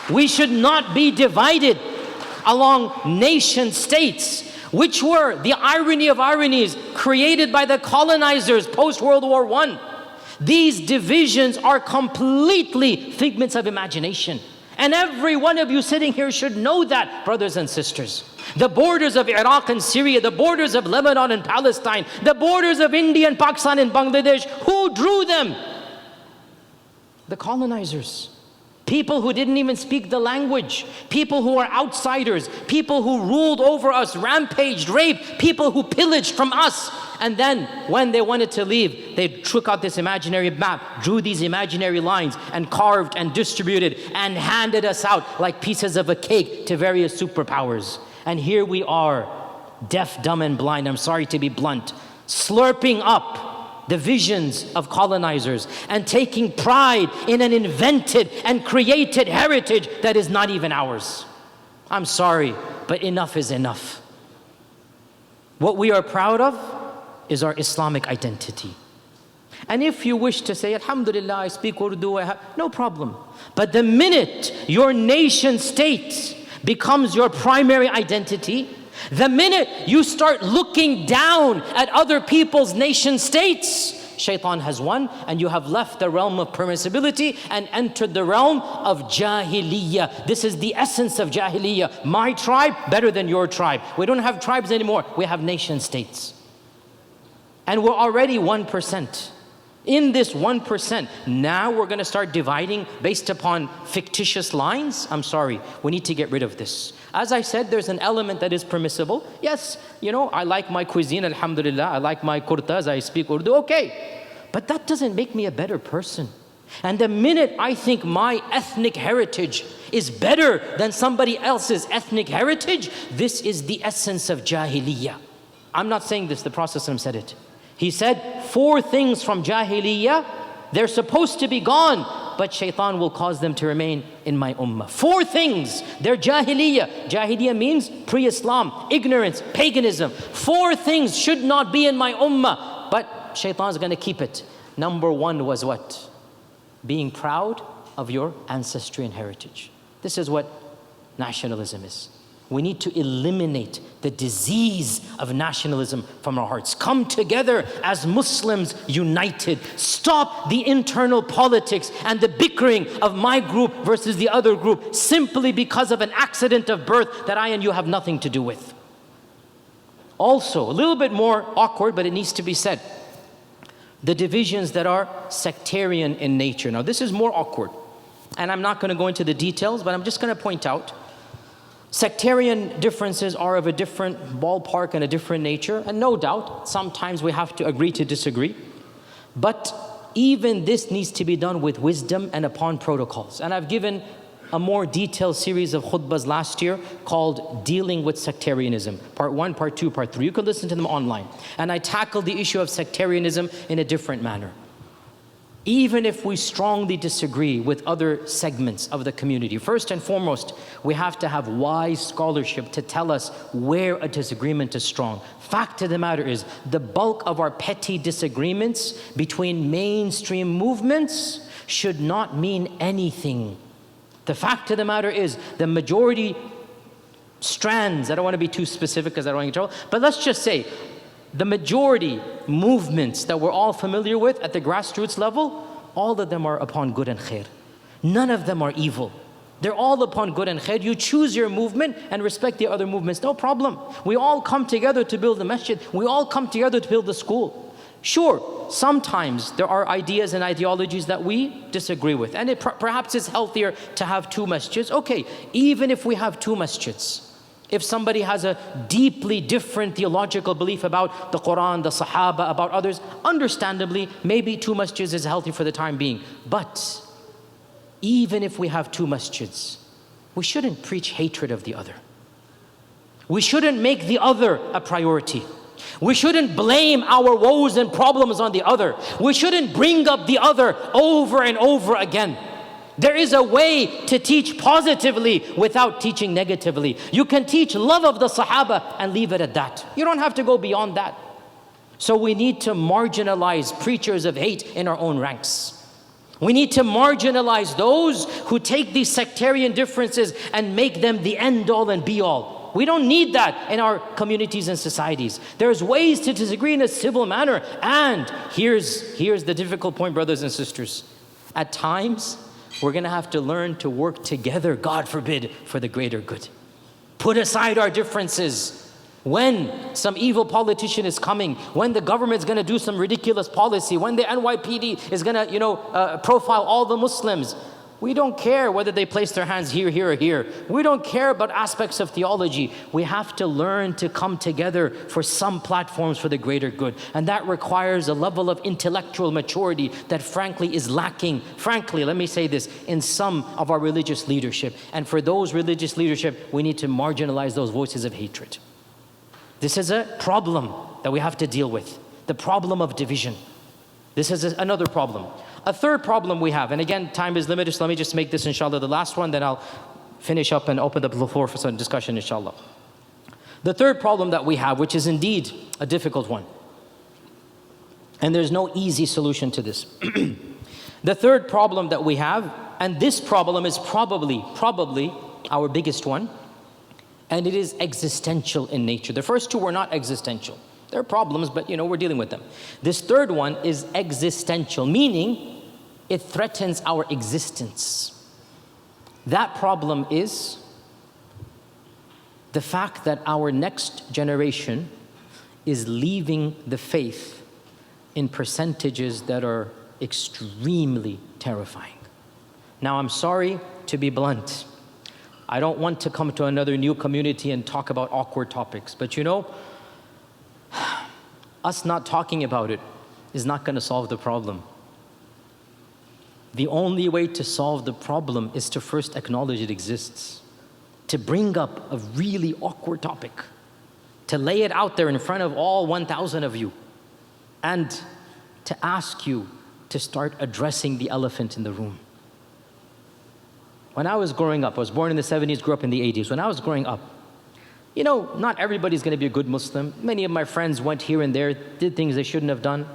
We should not be divided along nation states, which were the irony of ironies created by the colonizers post World War I. These divisions are completely figments of imagination. And every one of you sitting here should know that, brothers and sisters. The borders of Iraq and Syria, the borders of Lebanon and Palestine, the borders of India and Pakistan and Bangladesh, who drew them? The colonizers. People who didn't even speak the language, people who are outsiders, people who ruled over us, rampaged, raped, people who pillaged from us. And then when they wanted to leave, they took out this imaginary map, drew these imaginary lines, and carved and distributed and handed us out like pieces of a cake to various superpowers. And here we are, deaf, dumb, and blind. I'm sorry to be blunt, slurping up the visions of colonizers and taking pride in an invented and created heritage that is not even ours. I'm sorry, but enough is enough. What we are proud of is our Islamic identity. And if you wish to say, Alhamdulillah, I speak Urdu, I no problem. But the minute your nation state becomes your primary identity, the minute you start looking down at other people's nation states, shaitan has won and you have left the realm of permissibility and entered the realm of jahiliyyah. This is the essence of jahiliyyah. My tribe better than your tribe. We don't have tribes anymore, we have nation states. And we're already 1%. In this 1%, now we're going to start dividing based upon fictitious lines. I'm sorry, we need to get rid of this. As I said, there's an element that is permissible. Yes, you know, I like my cuisine, alhamdulillah. I like my kurtas, I speak Urdu, okay. But that doesn't make me a better person. And the minute I think my ethnic heritage is better than somebody else's ethnic heritage, this is the essence of jahiliyyah. I'm not saying this, the Prophet said it. He said, Four things from Jahiliyyah, they're supposed to be gone, but shaitan will cause them to remain in my ummah. Four things, they're Jahiliyyah. Jahiliyyah means pre Islam, ignorance, paganism. Four things should not be in my ummah, but shaitan's gonna keep it. Number one was what? Being proud of your ancestry and heritage. This is what nationalism is. We need to eliminate the disease of nationalism from our hearts. Come together as Muslims united. Stop the internal politics and the bickering of my group versus the other group simply because of an accident of birth that I and you have nothing to do with. Also, a little bit more awkward, but it needs to be said the divisions that are sectarian in nature. Now, this is more awkward, and I'm not going to go into the details, but I'm just going to point out Sectarian differences are of a different ballpark and a different nature, and no doubt, sometimes we have to agree to disagree. But even this needs to be done with wisdom and upon protocols. And I've given a more detailed series of khutbahs last year called Dealing with Sectarianism, part one, part two, part three. You can listen to them online. And I tackled the issue of sectarianism in a different manner. Even if we strongly disagree with other segments of the community. First and foremost, we have to have wise scholarship to tell us where a disagreement is strong. Fact of the matter is, the bulk of our petty disagreements between mainstream movements should not mean anything. The fact of the matter is, the majority strands, I don't want to be too specific because I don't want to get in trouble, but let's just say the majority movements that we're all familiar with at the grassroots level, all of them are upon good and khair. None of them are evil. They're all upon good and khair. You choose your movement and respect the other movements, no problem. We all come together to build the masjid, we all come together to build the school. Sure, sometimes there are ideas and ideologies that we disagree with, and it per- perhaps it's healthier to have two masjids. Okay, even if we have two masjids, if somebody has a deeply different theological belief about the Quran, the Sahaba, about others, understandably, maybe two masjids is healthy for the time being. But even if we have two masjids, we shouldn't preach hatred of the other. We shouldn't make the other a priority. We shouldn't blame our woes and problems on the other. We shouldn't bring up the other over and over again. There is a way to teach positively without teaching negatively. You can teach love of the Sahaba and leave it at that. You don't have to go beyond that. So we need to marginalize preachers of hate in our own ranks. We need to marginalize those who take these sectarian differences and make them the end all and be all. We don't need that in our communities and societies. There's ways to disagree in a civil manner. And here's, here's the difficult point, brothers and sisters. At times, we're going to have to learn to work together, God forbid, for the greater good. Put aside our differences. When some evil politician is coming, when the government's going to do some ridiculous policy, when the NYPD is going to, you know, uh, profile all the Muslims, we don't care whether they place their hands here, here, or here. We don't care about aspects of theology. We have to learn to come together for some platforms for the greater good. And that requires a level of intellectual maturity that, frankly, is lacking, frankly, let me say this, in some of our religious leadership. And for those religious leadership, we need to marginalize those voices of hatred. This is a problem that we have to deal with the problem of division. This is another problem. A third problem we have, and again, time is limited, so let me just make this inshallah the last one, then I'll finish up and open up the floor for some discussion inshallah. The third problem that we have, which is indeed a difficult one, and there's no easy solution to this. *clears throat* the third problem that we have, and this problem is probably, probably our biggest one, and it is existential in nature. The first two were not existential. There are problems, but you know, we're dealing with them. This third one is existential, meaning it threatens our existence. That problem is the fact that our next generation is leaving the faith in percentages that are extremely terrifying. Now, I'm sorry to be blunt. I don't want to come to another new community and talk about awkward topics, but you know, *sighs* us not talking about it is not going to solve the problem. The only way to solve the problem is to first acknowledge it exists, to bring up a really awkward topic, to lay it out there in front of all 1,000 of you, and to ask you to start addressing the elephant in the room. When I was growing up, I was born in the 70s, grew up in the 80s. When I was growing up, you know, not everybody's going to be a good Muslim. Many of my friends went here and there, did things they shouldn't have done.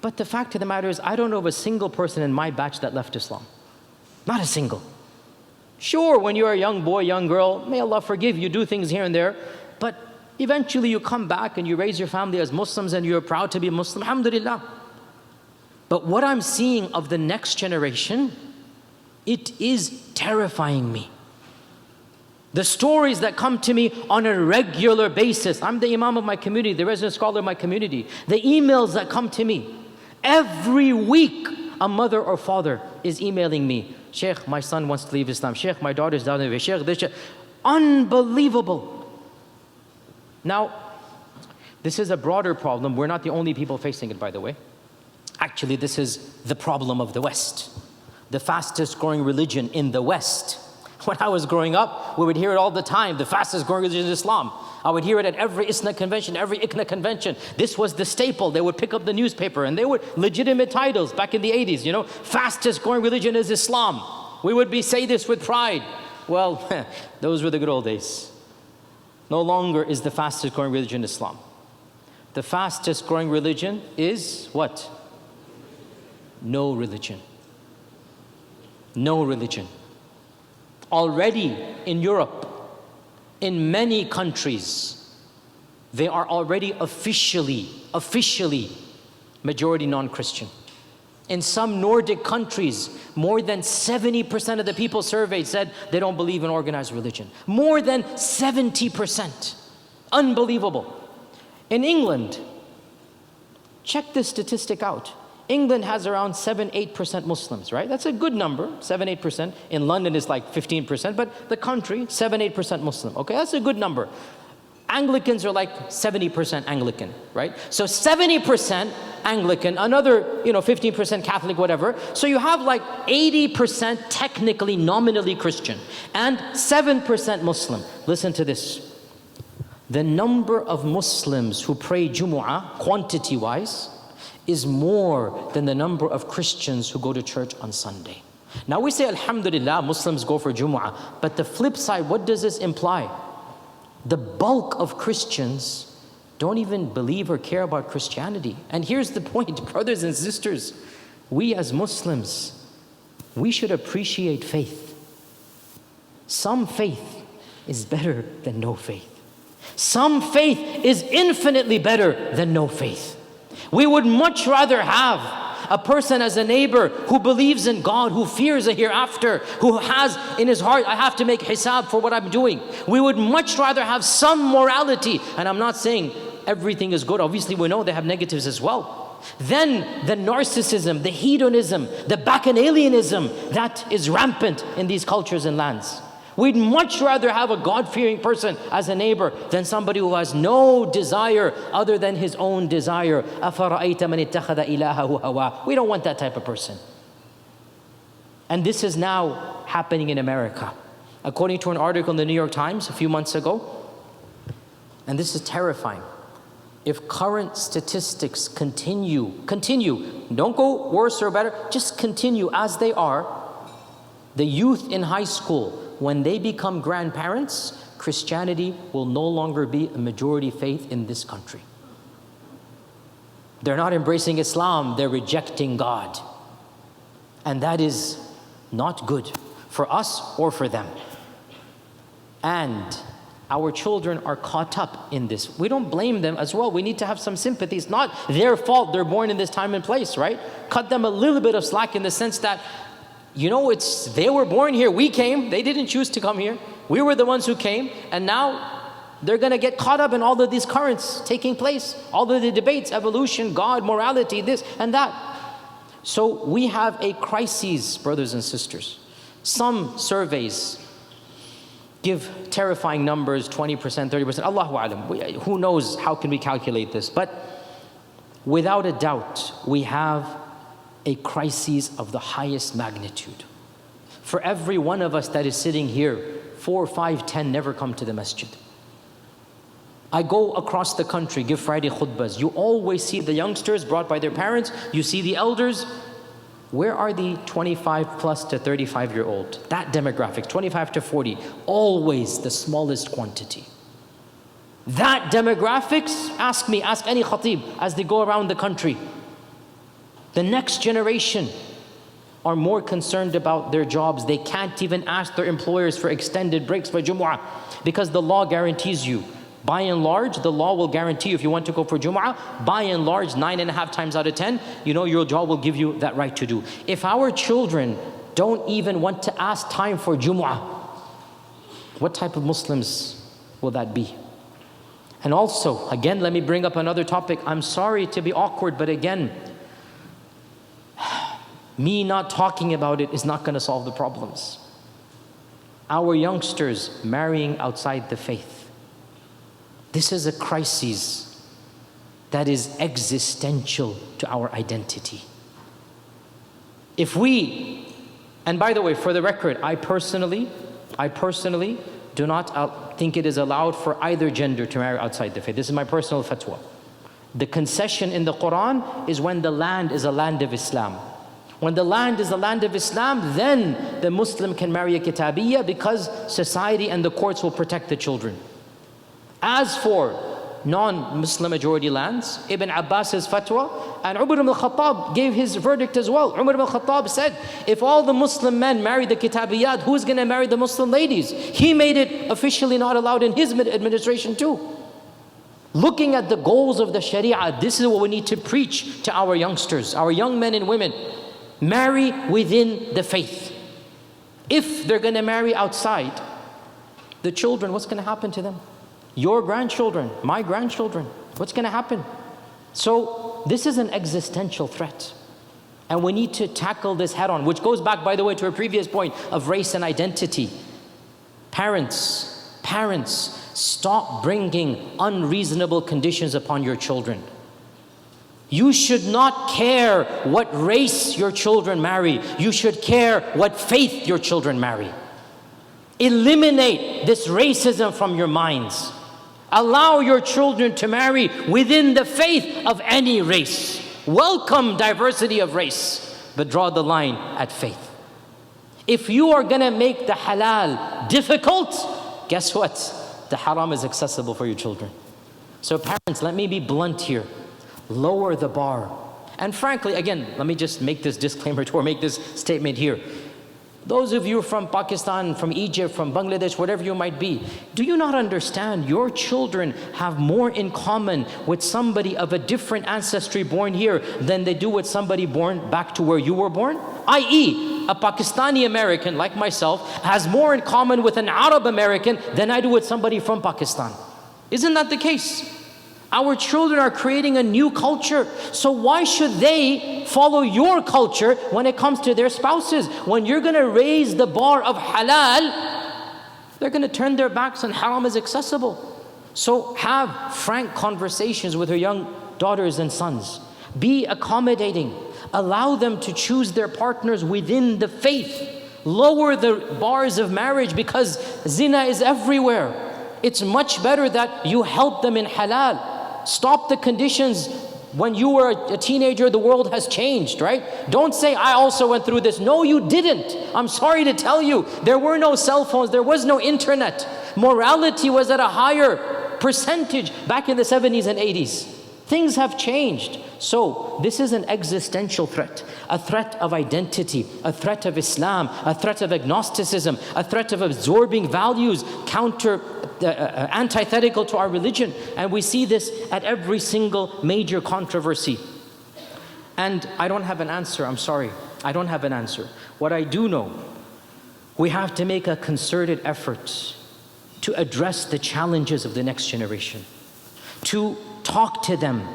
But the fact of the matter is, I don't know of a single person in my batch that left Islam. Not a single. Sure, when you're a young boy, young girl, may Allah forgive you, do things here and there. But eventually you come back and you raise your family as Muslims and you're proud to be Muslim. Alhamdulillah. But what I'm seeing of the next generation, it is terrifying me. The stories that come to me on a regular basis. I'm the imam of my community, the resident scholar of my community. The emails that come to me. Every week, a mother or father is emailing me. Sheikh, my son wants to leave Islam. Sheikh, my daughter's down there. Sheikh, this. Sheikh. Unbelievable. Now, this is a broader problem. We're not the only people facing it, by the way. Actually, this is the problem of the West. The fastest growing religion in the West When I was growing up, we would hear it all the time the fastest growing religion is Islam. I would hear it at every ISNA convention, every ICNA convention. This was the staple. They would pick up the newspaper and they were legitimate titles back in the 80s, you know, fastest growing religion is Islam. We would be say this with pride. Well, *laughs* those were the good old days. No longer is the fastest growing religion Islam. The fastest growing religion is what? No religion. No religion. Already in Europe, in many countries, they are already officially, officially majority non Christian. In some Nordic countries, more than 70% of the people surveyed said they don't believe in organized religion. More than 70%. Unbelievable. In England, check this statistic out. England has around 7 8% Muslims, right? That's a good number, 7 8%. In London, it's like 15%, but the country, 7 8% Muslim. Okay, that's a good number. Anglicans are like 70% Anglican, right? So 70% Anglican, another, you know, 15% Catholic, whatever. So you have like 80% technically, nominally Christian, and 7% Muslim. Listen to this. The number of Muslims who pray Jumu'ah, quantity wise, is more than the number of Christians who go to church on Sunday. Now we say, Alhamdulillah, Muslims go for Jumu'ah, but the flip side, what does this imply? The bulk of Christians don't even believe or care about Christianity. And here's the point, *laughs* brothers and sisters we as Muslims, we should appreciate faith. Some faith is better than no faith. Some faith is infinitely better than no faith. We would much rather have a person as a neighbor who believes in God, who fears a hereafter, who has in his heart, I have to make hisab for what I'm doing. We would much rather have some morality, and I'm not saying everything is good. Obviously, we know they have negatives as well. Then the narcissism, the hedonism, the bacchanalianism that is rampant in these cultures and lands. We'd much rather have a God fearing person as a neighbor than somebody who has no desire other than his own desire. We don't want that type of person. And this is now happening in America. According to an article in the New York Times a few months ago, and this is terrifying if current statistics continue, continue, don't go worse or better, just continue as they are, the youth in high school, when they become grandparents, Christianity will no longer be a majority faith in this country. They're not embracing Islam, they're rejecting God. And that is not good for us or for them. And our children are caught up in this. We don't blame them as well. We need to have some sympathy. It's not their fault they're born in this time and place, right? Cut them a little bit of slack in the sense that, you know, it's they were born here. We came. They didn't choose to come here. We were the ones who came, and now they're going to get caught up in all of these currents taking place, all of the debates, evolution, God, morality, this and that. So we have a crisis, brothers and sisters. Some surveys give terrifying numbers 20%, 30%. Allahu alam. Who knows how can we calculate this? But without a doubt, we have a crisis of the highest magnitude. For every one of us that is sitting here, four, five, ten never come to the masjid. I go across the country, give Friday khutbas. You always see the youngsters brought by their parents, you see the elders, where are the 25 plus to 35 year old? That demographic, 25 to 40, always the smallest quantity. That demographics, ask me, ask any khatib as they go around the country. The next generation are more concerned about their jobs. They can't even ask their employers for extended breaks for Jumu'ah because the law guarantees you by and large, the law will guarantee you if you want to go for Jum'ah, by and large, nine and a half times out of ten, you know your job will give you that right to do. If our children don't even want to ask time for Jum'ah, what type of Muslims will that be? And also, again, let me bring up another topic. I'm sorry to be awkward, but again, me not talking about it is not going to solve the problems. Our youngsters marrying outside the faith this is a crisis that is existential to our identity. If we, and by the way, for the record, I personally, I personally do not uh, think it is allowed for either gender to marry outside the faith. This is my personal fatwa. The concession in the Quran is when the land is a land of Islam. When the land is the land of Islam, then the Muslim can marry a kitabiyya because society and the courts will protect the children. As for non-Muslim majority lands, Ibn Abbas's fatwa, and Umar ibn al-Khattab gave his verdict as well. Umar ibn al-Khattab said, if all the Muslim men marry the kitabiyat, who's going to marry the Muslim ladies? He made it officially not allowed in his administration too. Looking at the goals of the Sharia, this is what we need to preach to our youngsters, our young men and women. Marry within the faith. If they're going to marry outside, the children, what's going to happen to them? Your grandchildren, my grandchildren, what's going to happen? So, this is an existential threat. And we need to tackle this head on, which goes back, by the way, to a previous point of race and identity. Parents, parents, stop bringing unreasonable conditions upon your children. You should not care what race your children marry. You should care what faith your children marry. Eliminate this racism from your minds. Allow your children to marry within the faith of any race. Welcome diversity of race, but draw the line at faith. If you are going to make the halal difficult, guess what? The haram is accessible for your children. So, parents, let me be blunt here lower the bar. And frankly, again, let me just make this *laughs* disclaimer to or make this statement here. Those of you from Pakistan, from Egypt, from Bangladesh, whatever you might be, do you not understand your children have more in common with somebody of a different ancestry born here than they do with somebody born back to where you were born? I.e., a Pakistani American like myself has more in common with an Arab American than I do with somebody from Pakistan. Isn't that the case? Our children are creating a new culture. So why should they follow your culture when it comes to their spouses? When you're going to raise the bar of halal, they're going to turn their backs and haram is accessible. So have frank conversations with your young daughters and sons. Be accommodating. Allow them to choose their partners within the faith. Lower the bars of marriage because zina is everywhere. It's much better that you help them in halal Stop the conditions. When you were a teenager, the world has changed, right? Don't say, I also went through this. No, you didn't. I'm sorry to tell you. There were no cell phones, there was no internet. Morality was at a higher percentage back in the 70s and 80s. Things have changed. So, this is an existential threat a threat of identity, a threat of Islam, a threat of agnosticism, a threat of absorbing values counter Uh, uh, antithetical to our religion. And we see this at every single major controversy. And I don't have an answer, I'm sorry. I don't have an answer. What I do know, we have to make a concerted effort to address the challenges of the next generation, to talk to them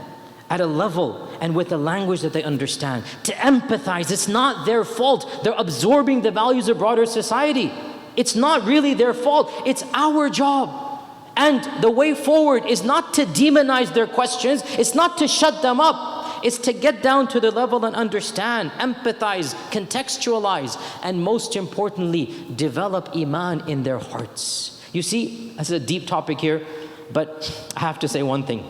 at a level and with a language that they understand, to empathize. It's not their fault. They're absorbing the values of broader society. It's not really their fault, it's our job. And the way forward is not to demonize their questions, it's not to shut them up, it's to get down to the level and understand, empathize, contextualize, and most importantly, develop Iman in their hearts. You see, that's a deep topic here, but I have to say one thing.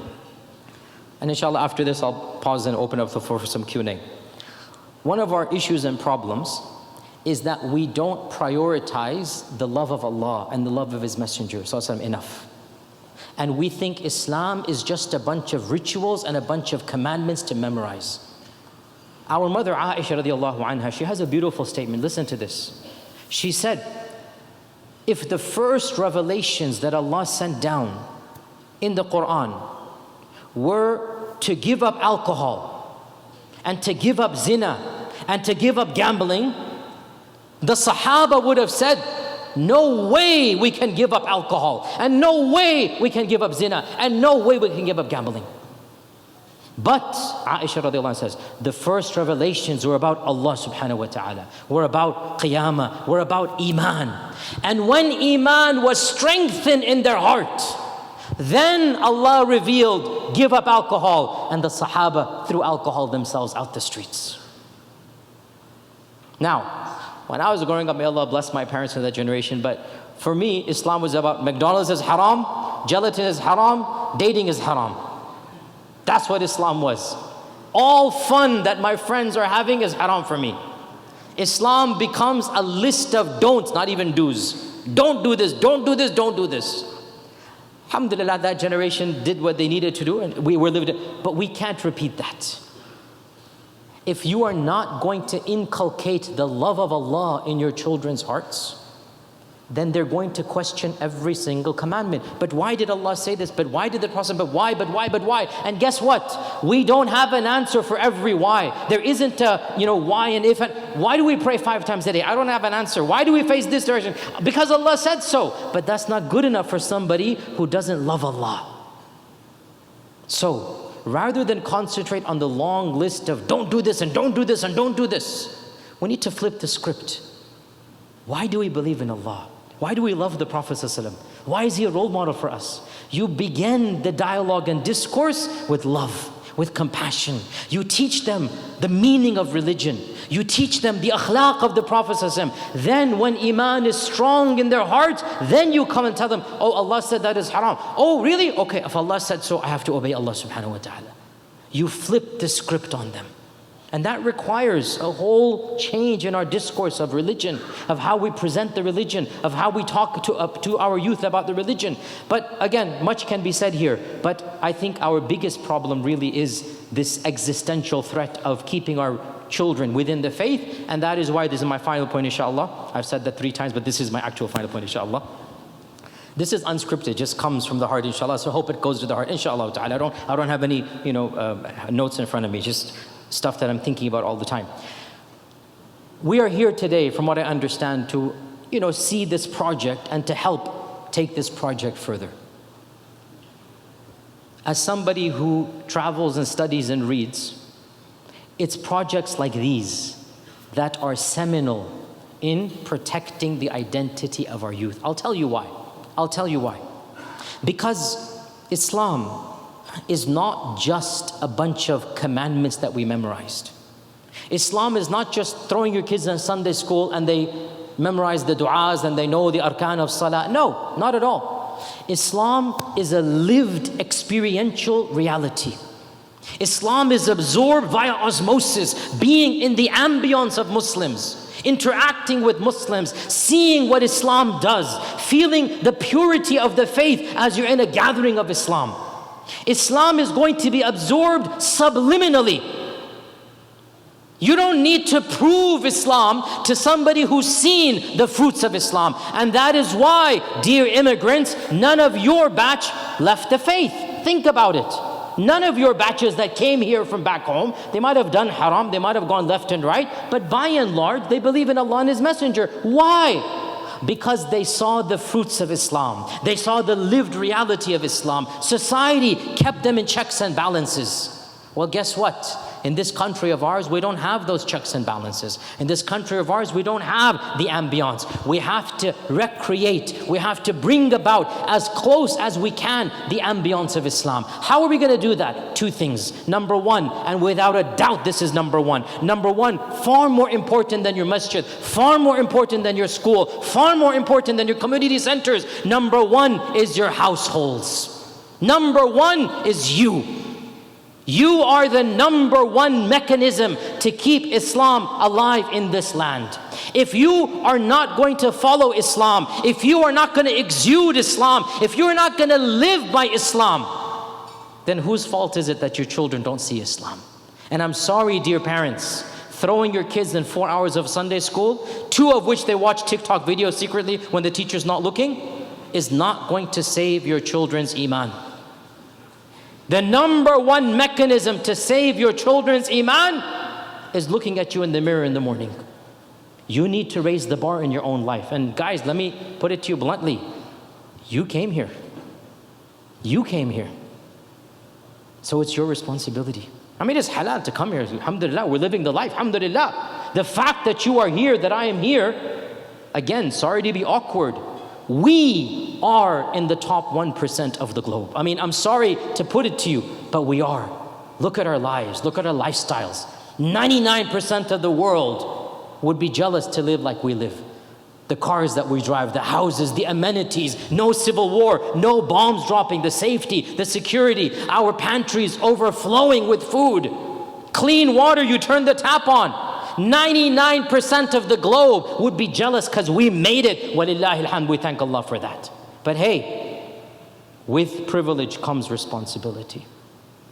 And inshallah, after this, I'll pause and open up the floor for some Q&A. One of our issues and problems is that we don't prioritize the love of Allah and the love of His Messenger enough. And we think Islam is just a bunch of rituals and a bunch of commandments to memorize. Our mother Aisha radiallahu anha, she has a beautiful statement. Listen to this. She said, if the first revelations that Allah sent down in the Quran were to give up alcohol and to give up zina and to give up gambling, the Sahaba would have said, no way we can give up alcohol, and no way we can give up zina, and no way we can give up gambling. But Aisha radiallahu says, the first revelations were about Allah subhanahu wa ta'ala, were about qiyamah, were about iman. And when iman was strengthened in their heart, then Allah revealed, give up alcohol, and the Sahaba threw alcohol themselves out the streets. Now, When I was growing up, may Allah bless my parents in that generation, but for me, Islam was about McDonald's is haram, gelatin is haram, dating is haram. That's what Islam was. All fun that my friends are having is haram for me. Islam becomes a list of don'ts, not even do's. Don't do this, don't do this, don't do this. Alhamdulillah, that generation did what they needed to do and we were it, but we can't repeat that. If you are not going to inculcate the love of Allah in your children's hearts, then they're going to question every single commandment. But why did Allah say this? But why did the Prophet? But why? But why? But why? And guess what? We don't have an answer for every why. There isn't a you know why and if. And why do we pray five times a day? I don't have an answer. Why do we face this direction? Because Allah said so. But that's not good enough for somebody who doesn't love Allah. So rather than concentrate on the long list of don't do this and don't do this and don't do this, we need to flip the script. Why do we believe in Allah? Why do we love the Prophet ﷺ? Why is he a role model for us? You begin the dialogue and discourse with love, with compassion. You teach them the meaning of religion. You teach them the akhlaq of the Prophet. Then when iman is strong in their hearts, then you come and tell them, oh Allah said that is haram. Oh really? Okay, if Allah said so, I have to obey Allah subhanahu wa ta'ala. You flip the script on them. And that requires a whole change in our discourse of religion, of how we present the religion, of how we talk to, uh, to our youth about the religion. But again, much can be said here. But I think our biggest problem really is this existential threat of keeping our children within the faith. And that is why this is my final point, inshallah. I've said that three times, but this is my actual final point, inshallah. This is unscripted, just comes from the heart, inshallah. So hope it goes to the heart, inshallah. I don't, I don't have any, you know, uh, notes in front of me. Just stuff that I'm thinking about all the time. We are here today, from what I understand, to you know, see this project and to help take this project further. As somebody who travels and studies and reads, it's projects like these that are seminal in protecting the identity of our youth. I'll tell you why. I'll tell you why. Because Islam is not just a bunch of commandments that we memorized. Islam is not just throwing your kids in Sunday school and they memorize the du'as and they know the arkan of salah. No, not at all. Islam is a lived experiential reality. Islam is absorbed via osmosis, being in the ambience of Muslims interacting with Muslims, seeing what Islam does, feeling the purity of the faith as you're in a gathering of Islam. Islam is going to be absorbed subliminally. You don't need to prove Islam to somebody who's seen the fruits of Islam. And that is why, dear immigrants, none of your batch left the faith. Think about it. None of your batches that came here from back home, they might have done haram, they might have gone left and right, but by and large, they believe in Allah and His Messenger. Why? Because they saw the fruits of Islam. They saw the lived reality of Islam. Society kept them in checks and balances. Well, guess what? In this country of ours, we don't have those checks and balances. In this country of ours, we don't have the ambience. We have to recreate, we have to bring about as close as we can the ambience of Islam. How are we going to do that? Two things. Number one, and without a doubt, this is number one. Number one, far more important than your masjid, far more important than your school, far more important than your community centers. Number one is your households. Number one is you. You are the number one mechanism to keep Islam alive in this land. If you are not going to follow Islam, if you are not going to exude Islam, if you are not going to live by Islam, then whose fault is it that your children don't see Islam? And I'm sorry, dear parents, throwing your kids in four hours of Sunday school, two of which they watch TikTok videos secretly when the teacher's not looking, is not going to save your children's iman. The number one mechanism to save your children's iman is looking at you in the mirror in the morning. You need to raise the bar in your own life. And guys, let me put it to you bluntly. You came here. You came here. So it's your responsibility. I mean, it's halal to come here. Alhamdulillah, we're living the life. Alhamdulillah. The fact that you are here, that I am here, again, sorry to be awkward. We are in the top 1% of the globe. I mean, I'm sorry to put it to you, but we are. Look at our lives, look at our lifestyles. 99% of the world would be jealous to live like we live. The cars that we drive, the houses, the amenities, no civil war, no bombs dropping, the safety, the security, our pantries overflowing with food, clean water, you turn the tap on. 99% of the globe would be jealous because we made it. Walillahi we thank Allah for that. But hey, with privilege comes responsibility.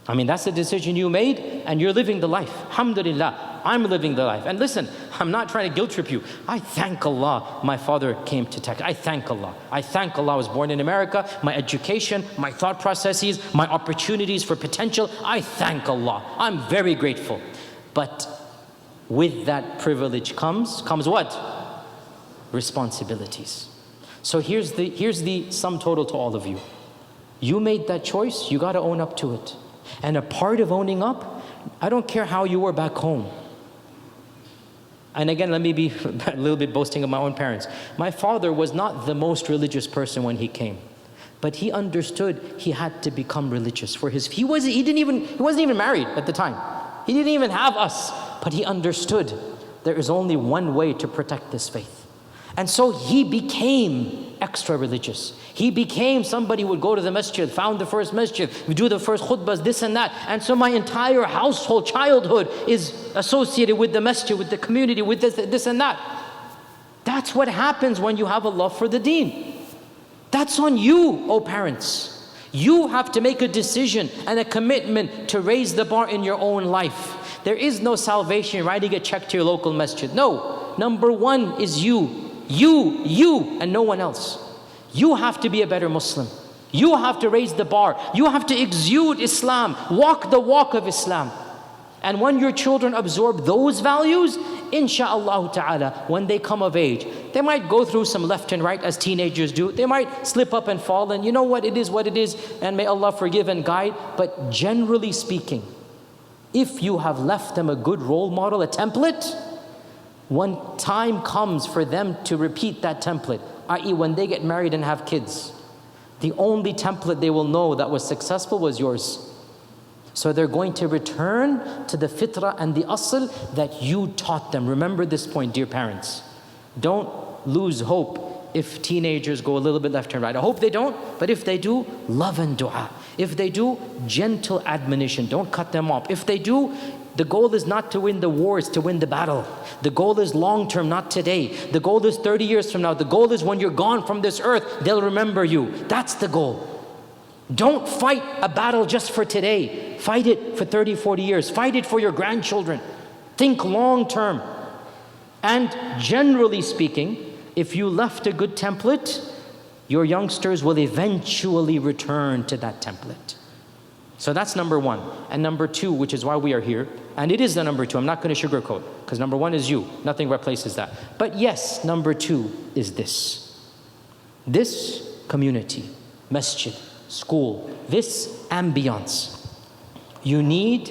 I mean, that's the decision you made, and you're living the life. Alhamdulillah, I'm living the life. And listen, I'm not trying to guilt trip you. I thank Allah my father came to Texas. I thank Allah. I thank Allah I was born in America, my education, my thought processes, my opportunities for potential. I thank Allah. I'm very grateful. But with that privilege comes, comes what? Responsibilities. So here's the, here's the sum total to all of you. You made that choice, you got to own up to it. And a part of owning up, I don't care how you were back home. And again, let me be *laughs* a little bit boasting of my own parents. My father was not the most religious person when he came, but he understood he had to become religious for his. He was he didn't even he wasn't even married at the time. He didn't even have us, but he understood there is only one way to protect this faith. And so he became extra religious. He became somebody who would go to the masjid, found the first masjid, do the first khutbahs, this and that. And so my entire household, childhood is associated with the masjid, with the community, with this, this and that. That's what happens when you have a love for the deen. That's on you, oh parents. You have to make a decision and a commitment to raise the bar in your own life. There is no salvation writing a check to your local masjid. No. Number one is you. You, you, and no one else. You have to be a better Muslim. You have to raise the bar. You have to exude Islam, walk the walk of Islam. And when your children absorb those values, insha'Allah ta'ala, when they come of age, they might go through some left and right as teenagers do. They might slip up and fall, and you know what? It is what it is, and may Allah forgive and guide. But generally speaking, if you have left them a good role model, a template, when time comes for them to repeat that template, i.e., when they get married and have kids, the only template they will know that was successful was yours. So they're going to return to the fitrah and the asl that you taught them. Remember this point, dear parents. Don't lose hope if teenagers go a little bit left and right. I hope they don't, but if they do, love and dua. If they do, gentle admonition. Don't cut them off. If they do, the goal is not to win the war, it's to win the battle. The goal is long term, not today. The goal is 30 years from now. The goal is when you're gone from this earth, they'll remember you. That's the goal. Don't fight a battle just for today. Fight it for 30, 40 years. Fight it for your grandchildren. Think long term. And generally speaking, if you left a good template, your youngsters will eventually return to that template. So that's number one. And number two, which is why we are here, and it is the number two, I'm not going to sugarcoat, because number one is you, nothing replaces that. But yes, number two is this this community, masjid, school, this ambience, you need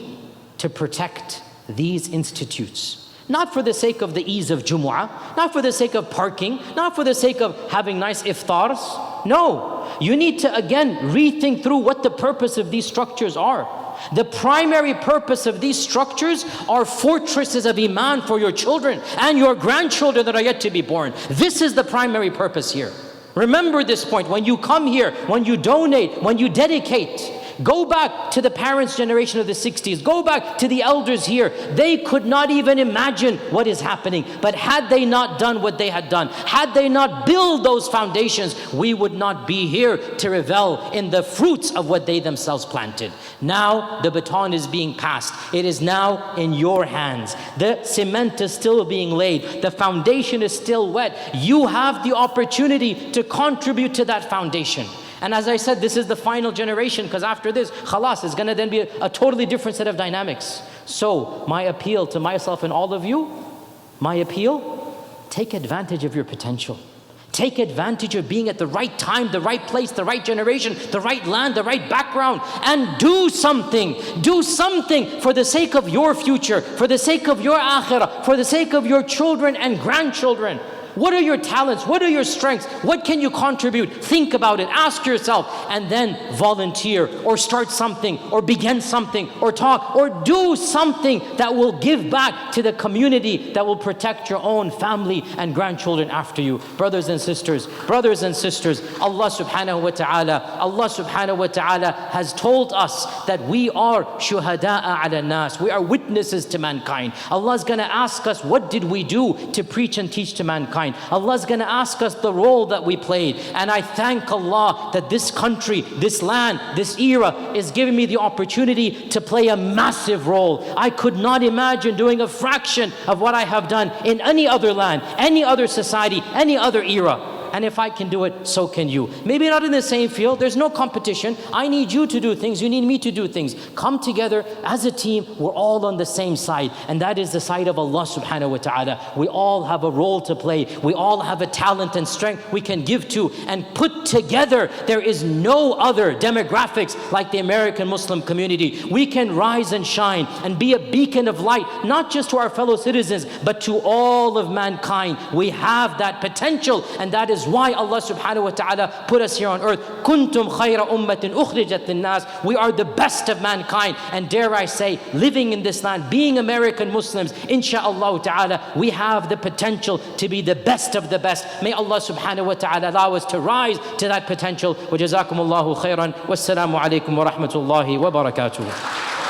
to protect these institutes. Not for the sake of the ease of Jumu'ah, not for the sake of parking, not for the sake of having nice iftars, no, you need to again rethink through what the purpose of these structures are. The primary purpose of these structures are fortresses of Iman for your children and your grandchildren that are yet to be born. This is the primary purpose here. Remember this point when you come here, when you donate, when you dedicate. Go back to the parents' generation of the 60s. Go back to the elders here. They could not even imagine what is happening. But had they not done what they had done, had they not built those foundations, we would not be here to revel in the fruits of what they themselves planted. Now the baton is being passed. It is now in your hands. The cement is still being laid. The foundation is still wet. You have the opportunity to contribute to that foundation. And as I said, this is the final generation because after this, khalas, is going to then be a, a totally different set of dynamics. So, my appeal to myself and all of you, my appeal, take advantage of your potential. Take advantage of being at the right time, the right place, the right generation, the right land, the right background, and do something. Do something for the sake of your future, for the sake of your akhirah, for the sake of your children and grandchildren. What are your talents? What are your strengths? What can you contribute? Think about it. Ask yourself and then volunteer or start something or begin something or talk or do something that will give back to the community that will protect your own family and grandchildren after you. Brothers and sisters, brothers and sisters, Allah subhanahu wa ta'ala, Allah subhanahu wa ta'ala has told us that we are shuhada'a ala nas. We are witnesses to mankind. Allah is going to ask us, what did we do to preach and teach to mankind? Allah is going to ask us the role that we played. And I thank Allah that this country, this land, this era is giving me the opportunity to play a massive role. I could not imagine doing a fraction of what I have done in any other land, any other society, any other era. And if I can do it, so can you. Maybe not in the same field, there's no competition. I need you to do things, you need me to do things. Come together as a team, we're all on the same side. And that is the side of Allah subhanahu wa ta'ala. We all have a role to play, we all have a talent and strength we can give to. And put together, there is no other demographics like the American Muslim community. We can rise and shine and be a beacon of light, not just to our fellow citizens, but to all of mankind. We have that potential, and that is why Allah subhanahu wa ta'ala put us here on earth. Kuntum khayra ummatin ukhrijat nas. We are the best of mankind. And dare I say, living in this land, being American Muslims, insha'Allah ta'ala, we have the potential to be the best of the best. May Allah subhanahu wa ta'ala allow us to rise to that potential. Wa jazakumullahu khairan. Wassalamu alaikum wa rahmatullahi wa barakatuh.